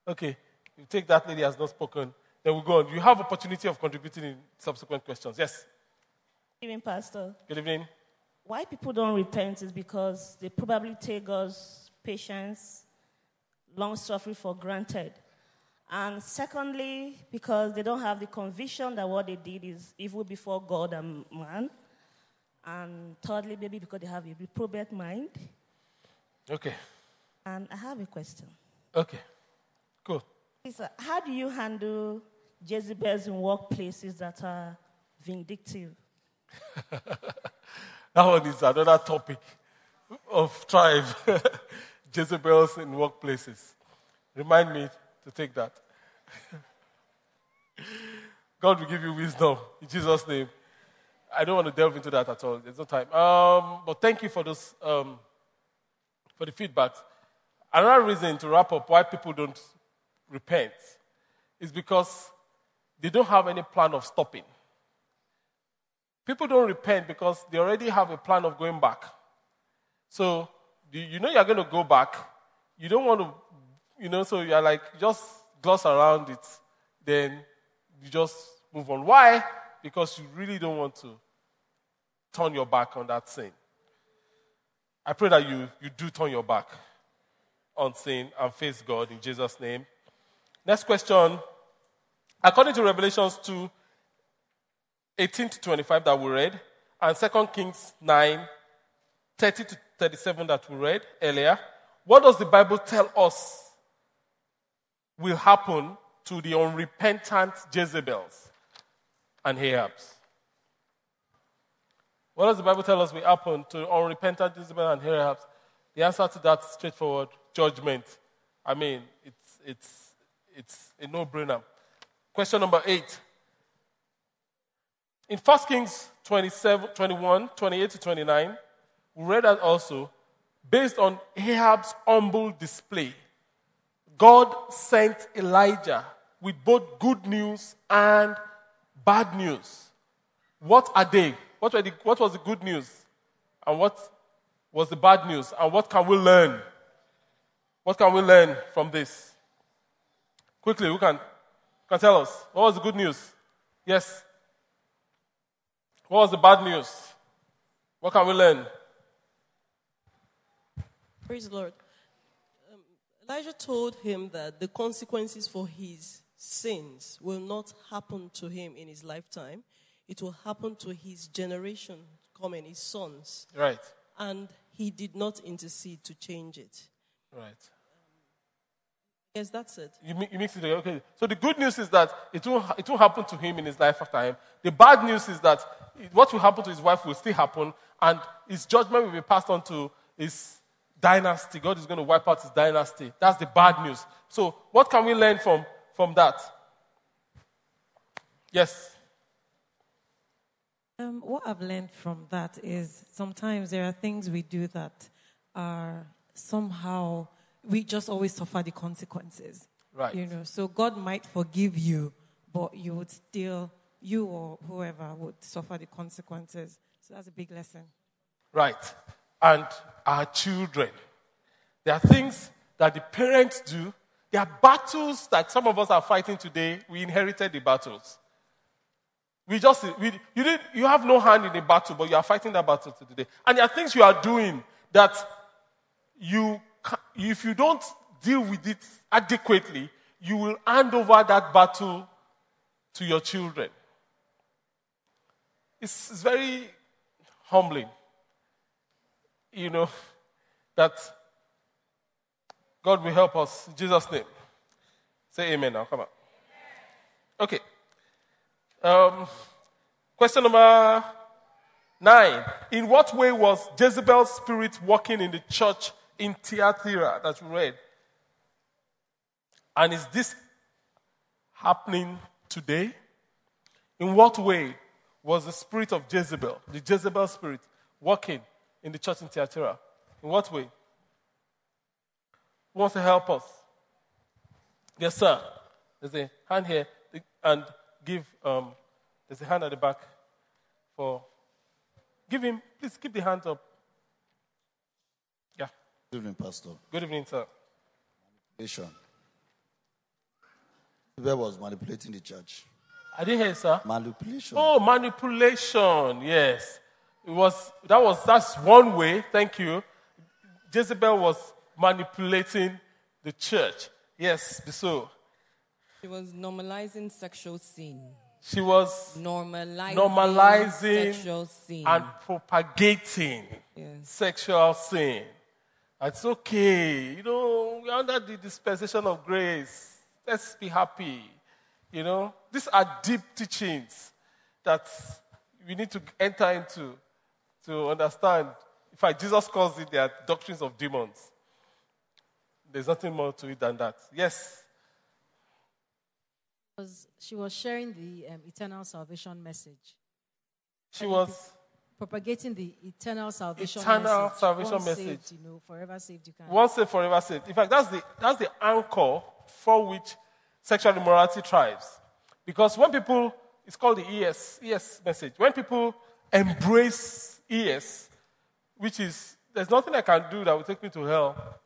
Okay, you take that lady has not spoken. Then we'll go on. You have opportunity of contributing in subsequent questions. Yes. Good evening, Pastor. Good evening. Why people don't repent is because they probably take God's patience, long suffering for granted. And secondly, because they don't have the conviction that what they did is evil before God and man. And thirdly, maybe because they have a reprobate mind. Okay. And I have a question. Okay. Cool. Uh, how do you handle Jezebels in workplaces that are vindictive? That one is another topic of tribe. Jezebels in workplaces. Remind me to take that. God will give you wisdom in Jesus' name. I don't want to delve into that at all. There's no time. Um, but thank you for those um, for the feedback. Another reason to wrap up why people don't repent is because they don't have any plan of stopping. People don't repent because they already have a plan of going back. So you know you're going to go back. You don't want to, you know, so you're like, just gloss around it. Then you just move on. Why? Because you really don't want to turn your back on that sin. I pray that you, you do turn your back on sin and face God in Jesus' name. Next question. According to Revelations 2, 18 to 25 that we read, and 2 Kings 9, 30 to 37 that we read earlier, what does the Bible tell us will happen to the unrepentant Jezebels and Ahabs? What does the Bible tell us will happen to unrepentant Jezebel and Ahabs? The answer to that is straightforward judgment. I mean, it's, it's, it's a no brainer. Question number eight. In 1 Kings 27, 21, 28 to 29, we read that also, based on Ahab's humble display, God sent Elijah with both good news and bad news. What are they? What, the, what was the good news? And what was the bad news? And what can we learn? What can we learn from this? Quickly, who can, can tell us? What was the good news? Yes. What was the bad news? What can we learn? Praise the Lord. Um, Elijah told him that the consequences for his sins will not happen to him in his lifetime. It will happen to his generation coming, his sons. Right. And he did not intercede to change it. Right. Yes, that's it. You, mi- you mix it together. Okay. So the good news is that it won't, ha- it won't happen to him in his lifetime. The bad news is that it- what will happen to his wife will still happen, and his judgment will be passed on to his dynasty. God is going to wipe out his dynasty. That's the bad news. So what can we learn from, from that? Yes. Um, what I've learned from that is sometimes there are things we do that are somehow we just always suffer the consequences. Right. You know, so God might forgive you, but you would still, you or whoever would suffer the consequences. So that's a big lesson. Right. And our children. There are things that the parents do. There are battles that some of us are fighting today. We inherited the battles. We just, we, you, did, you have no hand in the battle, but you are fighting that battle today. And there are things you are doing that you, if you don't deal with it adequately, you will hand over that battle to your children. It's, it's very humbling, you know, that God will help us in Jesus' name. Say amen now, come on. Okay. Um, question number nine. In what way was Jezebel's spirit working in the church in Thyatira that we read? And is this happening today? In what way was the spirit of Jezebel, the Jezebel spirit, working in the church in Thyatira? In what way? Who wants to help us? Yes, sir. There's a hand here. And give, um, there's a hand at the back for, give him, please keep the hand up. Yeah. Good evening, Pastor. Good evening, sir. Manipulation. Where was manipulating the church? I didn't hear, sir. Manipulation. Oh, manipulation. Yes. It was, that was, that's one way. Thank you. Jezebel was manipulating the church. Yes, so. She was normalizing sexual sin. She was normalizing, normalizing sexual sin. and propagating Yes. sexual sin. It's okay. You know, we're under the dispensation of grace. Let's be happy. You know, these are deep teachings that we need to enter into to understand. In fact, Jesus calls it their doctrines of demons. There's nothing more to it than that. Yes. She was sharing the um, eternal salvation message. She was propagating the eternal salvation Eternal message. salvation Once message. Saved, you know, forever saved, you can. once saved, forever saved. In fact, that's the, that's the anchor for which sexual immorality thrives. Because when people, it's called the ES, ES message. When people embrace ES, which is, there's nothing I can do that will take me to hell.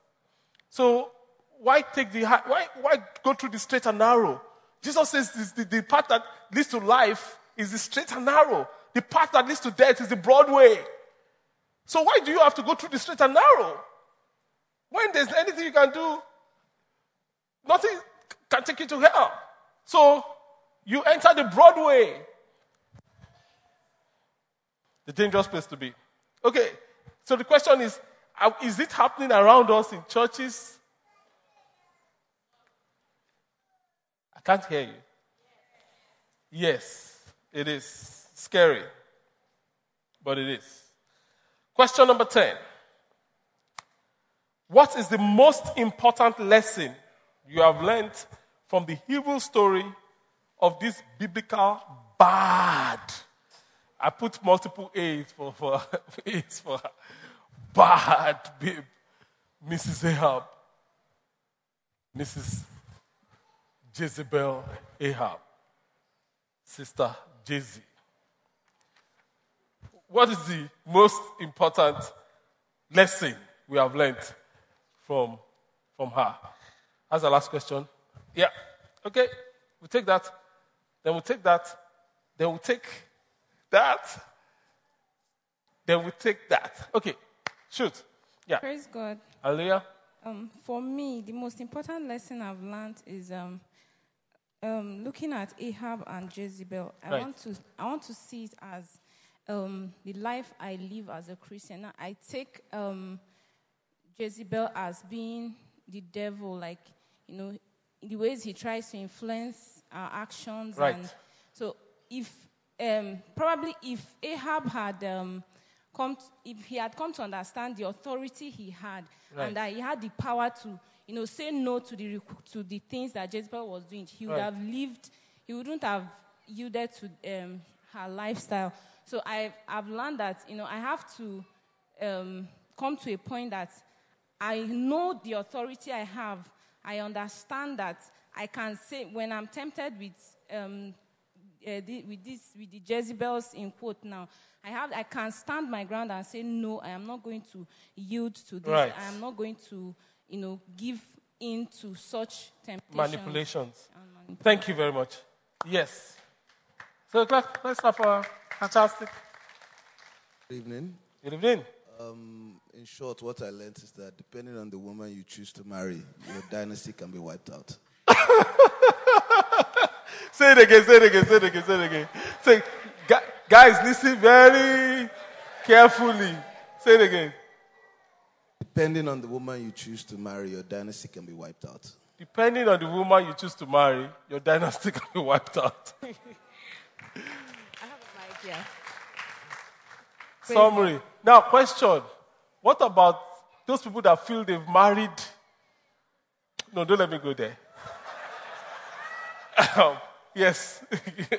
So why take the, hi- why, why go through the straight and narrow? Jesus says this, the, the path that leads to life is the straight and narrow. The path that leads to death is the broad way. So why do you have to go through the straight and narrow? When there's anything you can do, nothing can take you to hell. So you enter the broad way. The dangerous place to be. Okay, so the question is uh, is it happening around us in churches? I can't hear you. Yes, it is scary, but it is. Question number 10. What is the most important lesson you have learned from the evil story of this biblical bad? I put multiple A's for, for A's for bad babe, Mrs. Ahab, Mrs. Jezebel Ahab, Sister Jezzy. What is the most important lesson we have learned from, from her? That's the last question. Yeah. Okay. We'll take that. Then we'll take that. Then we'll take that. Then we'll take that. Okay. Shoot. Yeah. Praise God. Hallelujah. Um, for me, the most important lesson I've learned is um, um, looking at Ahab and Jezebel. I Right. want to I want to see it as um, the life I live as a Christian. I take um, Jezebel as being the devil, like you know, in the ways he tries to influence our actions. Right. And so, if um, probably if Ahab had um, come, t- if he had come to understand the authority he had, Right. and that he had the power to, you know, say no to the to the things that Jezebel was doing, he would Right. have lived. He wouldn't have yielded to um, her lifestyle. So I've, I've learned that, you know, I have to um, come to a point that I know the authority I have. I understand that I can say, when I'm tempted with, um, uh, the, with, this, with the Jezebels in quote now, I, have, I can stand my ground and say, no, I am not going to yield to this. Right. I am not going to, you know, give in to such temptations. Manipulations. manipulations. Thank you very much. Yes. So clap, let's clap for. Fantastic. Good evening. Good evening. Um, in short, what I learned is that depending on the woman you choose to marry, your dynasty can be wiped out. Say it again, say it again, say it again, say it again. Say, gu- guys, listen very carefully. Say it again. Depending on the woman you choose to marry, your dynasty can be wiped out. Depending on the woman you choose to marry, your dynasty can be wiped out. Yeah. Summary. Now, question. What about those people that feel they've married? No, don't let me go there. Um, yes.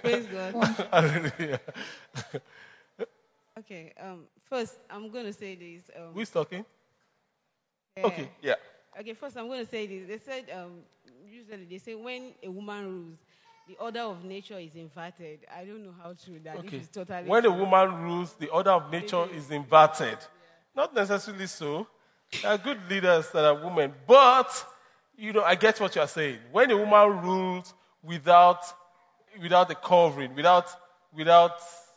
Praise God. Hallelujah. Okay. Um, first, I'm going to say this. Um, Who's talking? yeah. Okay, yeah. Okay. First, I'm going to say this. They said um, usually they say when a woman rules, the order of nature is inverted. I don't know how true that Okay. is totally. When a woman rules, the order of nature is inverted. Not necessarily so. There are good leaders that are women, but you know, I get what you are saying. When a woman rules without without the covering, without without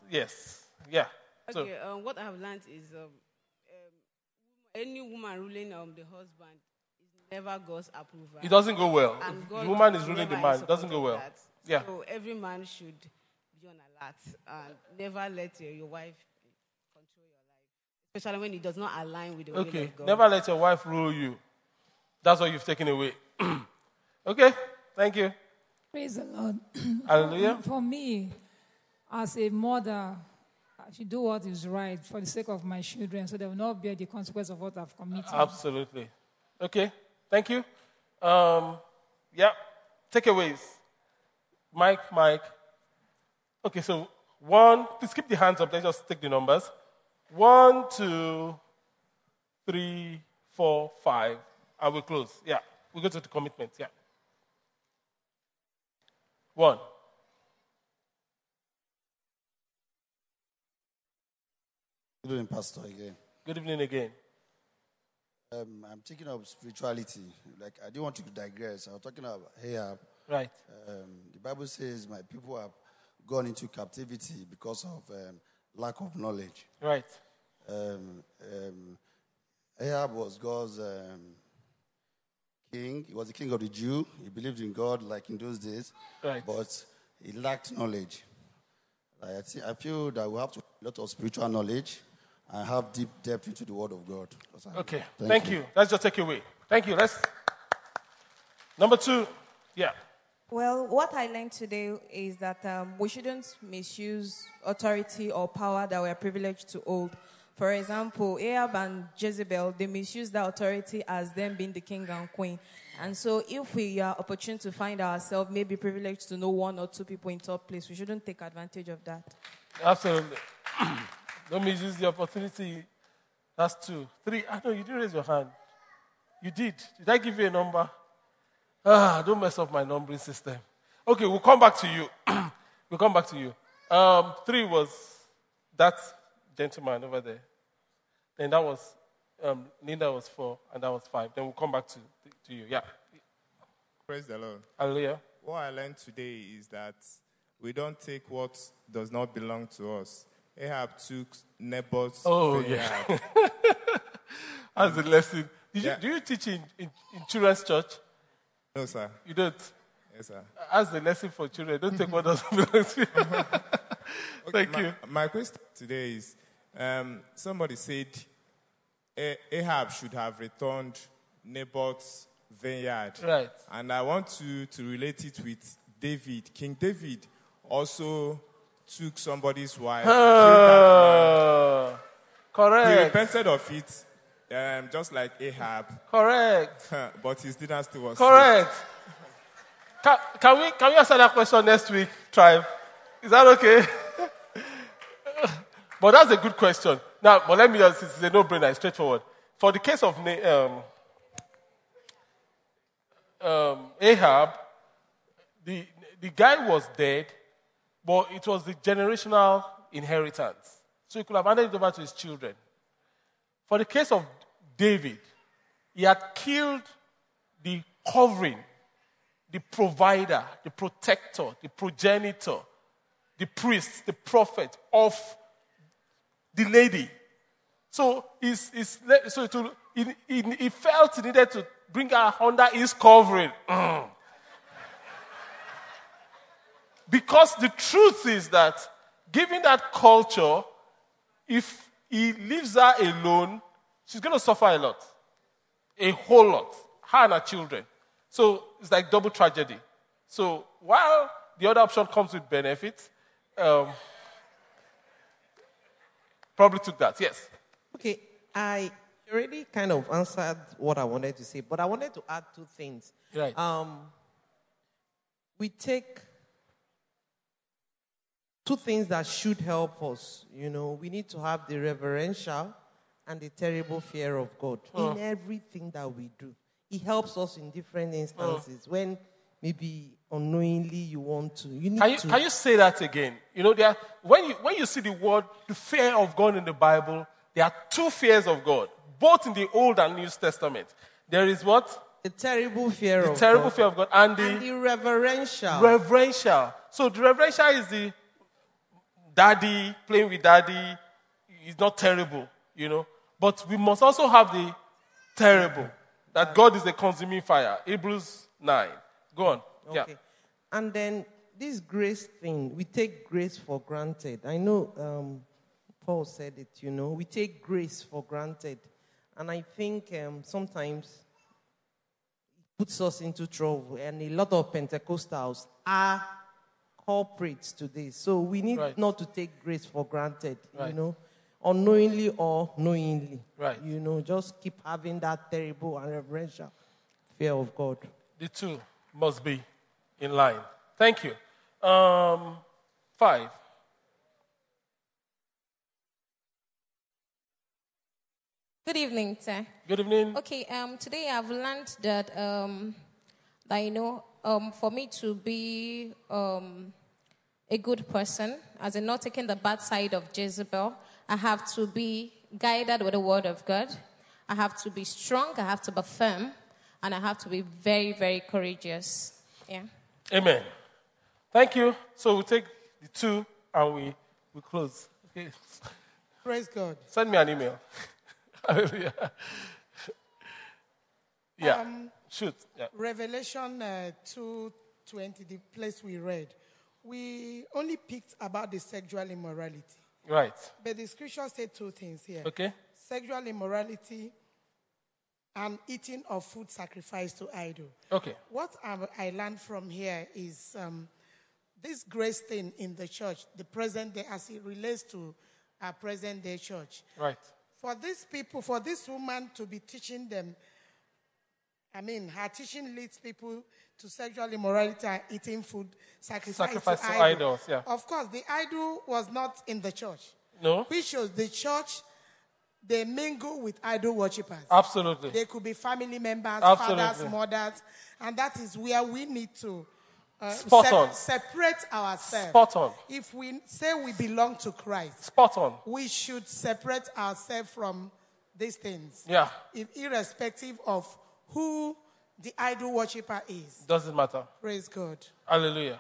yes, yeah. So Okay, um, what I have learned is um, um, any woman ruling um, the husband is never God's approval. It doesn't go well. The woman is ruling the man, it doesn't go well. that. Yeah. So every man should be on alert and never let uh, your wife control your life, especially when it does not align with the will Okay. of God. Never let your wife rule you. That's what you've taken away. okay. Thank you. Praise the Lord. Hallelujah. For me, as a mother, I should do what is right for the sake of my children so they will not bear the consequence of what I've committed. Absolutely. Okay. Thank you. Um, yeah. Takeaways. Mike, Mike. Okay, so one, please keep the hands up. Let's just take the numbers. One, two, three, four, five. I will close. Yeah. We'll go to the commitment. Yeah. One. Good evening, Pastor, again. Good evening again. Um, I'm taking up spirituality. Like, I didn't want to digress. I was talking about Ahab. Right. Um, the Bible says, My people have gone into captivity because of um, lack of knowledge. Right. Um, um, Ahab was God's um, king. He was the king of the Jew. He believed in God like in those days. Right. But he lacked knowledge. I, thi- I feel that we have to have a lot of spiritual knowledge and have deep depth into the Word of God. Okay. Thank, you. That's your takeaway. Thank you. Let's. Number two. Yeah. Well, what I learned today is that um, we shouldn't misuse authority or power that we are privileged to hold. For example, Ahab and Jezebel, they misuse that authority as them being the king and queen. And so, if we are opportune to find ourselves maybe privileged to know one or two people in top place, we shouldn't take advantage of that. Absolutely. Don't misuse the opportunity. That's two. Three. I know you didn't raise your hand. You did. Did I give you a number? Ah, don't mess up my numbering system. Okay, we'll come back to you. we'll come back to you. Um, three was that gentleman over there. Then that was um, Linda was four, and that was five. Then we'll come back to, to you. Yeah. Praise the Lord. Hallelujah. What I learned today is that we don't take what does not belong to us. Ahab took Naboth's Oh, yeah. That's a lesson. Did you, Yeah. do you teach in, in, in children's church? No, sir. You don't? Yes, sir. That's the lesson for children. Don't take what doesn't belong to you. Thank my, you. My question today is um, somebody said Ah- Ahab should have returned Naboth's vineyard. Right. And I want to, to relate it with David. King David also took somebody's wife. killed that man. Ah, correct. He repented of it, um, just like Ahab. Correct. but his dynasty was Correct. Can, can, we, can we answer that question next week, Tribe? Is that okay? but that's a good question. Now, but let me just, it's a no brainer, it's straightforward. For the case of um, um, Ahab, the, the guy was dead, but it was the generational inheritance. So he could have handed it over to his children. For the case of David, he had killed the covering, the provider, the protector, the progenitor, the priest, the prophet of the lady. So, he's, so to, he, he, he felt he needed to bring her under his covering. Mm. Because the truth is that, given that culture, if he leaves her alone, she's going to suffer a lot. A whole lot. Her and her children. So it's like double tragedy. So while the other option comes with benefits, um, probably took that. Yes. Okay, I already kind of answered what I wanted to say, but I wanted to add two things. Right. Um, we take two things that should help us. You know, we need to have the reverential and the terrible fear of God Oh. in everything that we do. It helps us in different instances when maybe unknowingly you want to. You need Can you, to. can you say that again? You know, there are, when, you, when you see the word, the fear of God in the Bible, there are two fears of God, both in the Old and New Testament. There is what? The terrible fear the of terrible God. fear of God and the, and the reverential. reverential. So the reverential is the daddy playing with daddy. It's not terrible, you know. But we must also have the terrible that God is a consuming fire. Hebrews nine. Go on. Yeah. And then this grace thing, we take grace for granted. I know um, Paul said it, you know, we take grace for granted. And I think um, sometimes it puts us into trouble. And a lot of Pentecostals are culprits to this. So we need Right. not to take grace for granted, Right. you know, unknowingly or knowingly. Right. You know, just keep having that terrible and reverential fear of God. The two must be in line. Thank you. Um, five. Good evening, sir. Good evening. Okay, um, today I've learned that, um, that you know, um, for me to be um, a good person, as in not taking the bad side of Jezebel, I have to be guided with the word of God. I have to be strong. I have to be firm, and I have to be very, very courageous. Yeah. Amen. Thank you. So we take the two and we, we close. Okay. Praise God. Send me an email. Hallelujah. yeah. Um, Shoot. Yeah. Revelation uh, 2.20, the place we read, we only picked about the sexual immorality. Right. But the scripture said two things here. Okay. Sexual immorality and eating of food sacrificed to idol. Okay. What I, I learned from here is um, this grace thing in the church, the present day, as it relates to our present day church. Right. For these people, for this woman to be teaching them, I mean, her teaching leads people to sexual immorality and eating food sacrificed Sacrifice to, to idol. idols, yeah. Of course, the idol was not in the church. No. Which shows the church, they mingle with idol worshippers. Absolutely. They could be family members, Absolutely. fathers, mothers, and that is where we need to uh, Spot on. separate ourselves. Spot on. If we say we belong to Christ, Spot on. we should separate ourselves from these things. Yeah. Ir- irrespective of who the idol worshiper is. Doesn't matter. Praise God. Hallelujah.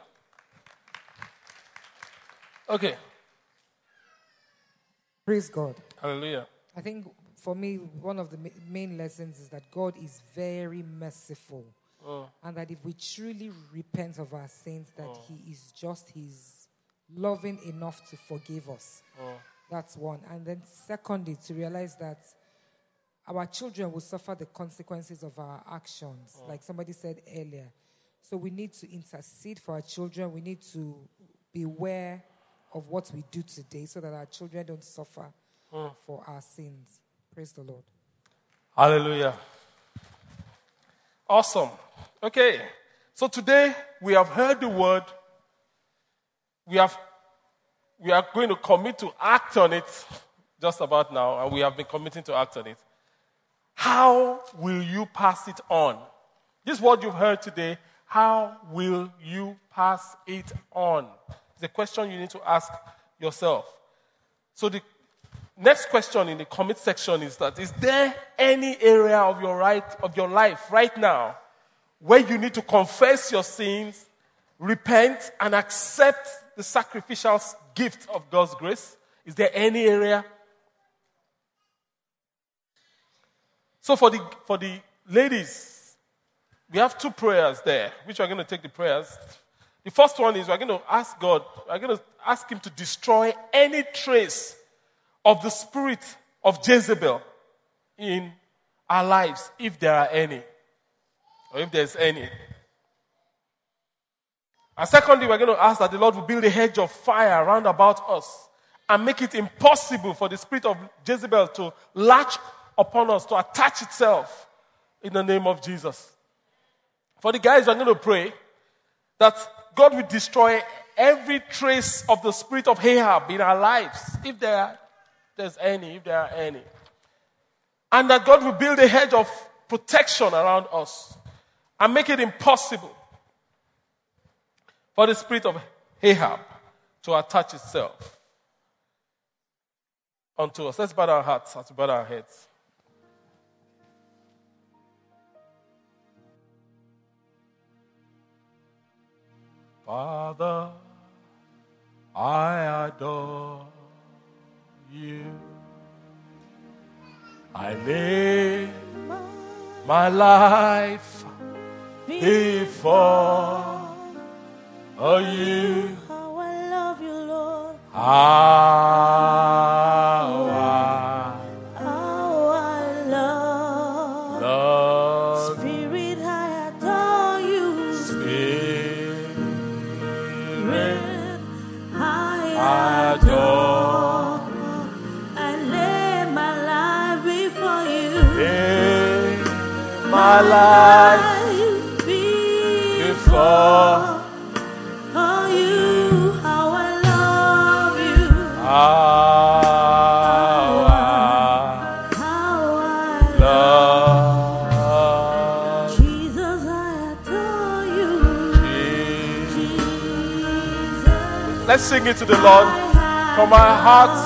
Okay. Praise God. Hallelujah. I think for me, one of the main lessons is that God is very merciful. Oh. And that if we truly repent of our sins, that Oh. He is just, He's loving enough to forgive us. Oh. That's one. And then, secondly, to realize that our children will suffer the consequences of our actions, Oh. like somebody said earlier. So we need to intercede for our children. We need to beware of what we do today so that our children don't suffer Mm. for our sins. Praise the Lord. Hallelujah. Awesome. Okay. So today we have heard the word. We have we are going to commit to act on it just about now, and we have been committing to act on it. How will you pass it on? This word you've heard today, how will you pass it on? It's a question you need to ask yourself. So the next question in the commit section is that is there any area of your right of your life right now where you need to confess your sins, repent, and accept the sacrificial gift of God's grace? Is there any area? So for the for the ladies, we have two prayers there, which we're going to take the prayers. The first one is we're going to ask God, we're going to ask Him to destroy any trace of the spirit of Jezebel in our lives, if there are any, or if there's any. And secondly, we're going to ask that the Lord will build a hedge of fire around about us and make it impossible for the spirit of Jezebel to latch upon us, to attach itself in the name of Jesus. For the guys, I'm going to pray that God will destroy every trace of the spirit of Ahab in our lives, if there are, there's any, if there are any. And that God will build a hedge of protection around us and make it impossible for the spirit of Ahab to attach itself unto us. Let's bow our hearts let's bow our heads. Father, I adore you. I lay my life before you. How I love you, Lord. I sing it to the Lord from our hearts.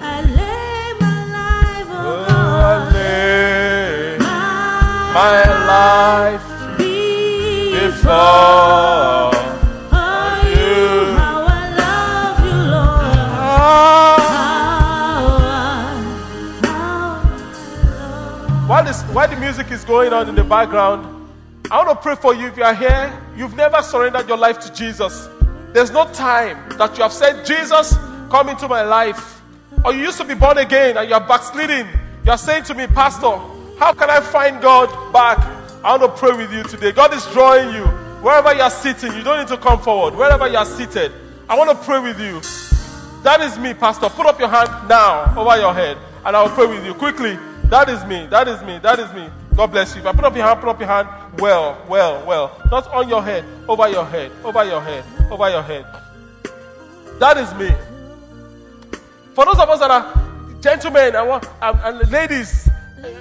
I lay my life Oh, I lay my life before you. How I love you, Lord. While, this, while the music is going on in the background, I want to pray for you if you are here, you've never surrendered your life to Jesus. There's no time that you have said, Jesus, come into my life. Or you used to be born again and you are backsliding. You are saying to me, Pastor, how can I find God back? I want to pray with you today. God is drawing you. Wherever you are sitting, you don't need to come forward. Wherever you are seated, I want to pray with you. That is me, Pastor. Put up your hand now over your head, and I will pray with you quickly. That is me. That is me. That is me. God bless you. If I put up your hand, put up your hand. Well, well, well. Not on your head, over your head, over your head, over your head. That is me. For those of us that are gentlemen I want, and, ladies,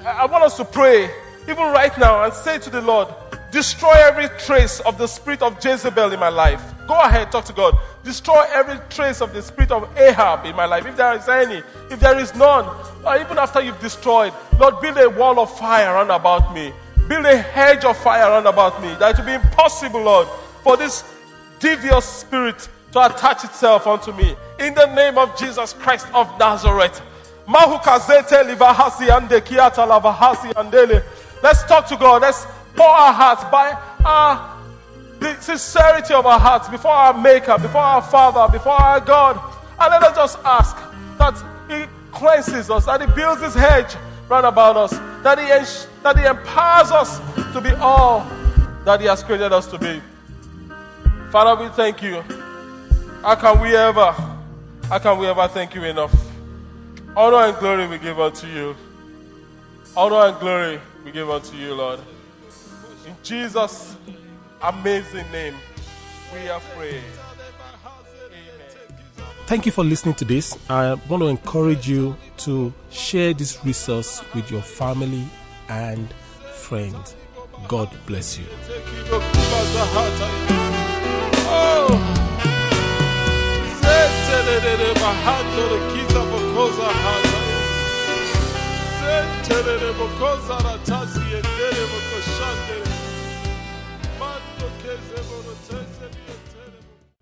I want us to pray, even right now, and say to the Lord, destroy every trace of the spirit of Jezebel in my life. Go ahead, talk to God. Destroy every trace of the spirit of Ahab in my life. If there is any, if there is none, or even after you've destroyed, Lord, build a wall of fire around about me. Build a hedge of fire around about me. That it will be impossible, Lord, for this devious spirit to attach itself unto me. In the name of Jesus Christ of Nazareth. Let's talk to God. Let's pour our hearts by our the sincerity of our hearts before our Maker, before our Father, before our God. And let us just ask that He cleanses us, that He builds His hedge round about us, that He, ens- that he empowers us to be all that He has created us to be. Father, we thank you. How can we ever, how can we ever thank you enough? Honor and glory we give unto you. Honor and glory we give unto you, Lord. In Jesus' amazing name, we have prayed. Thank you for listening to this. I want to encourage you to share this resource with your family and friends. God bless you. Oh.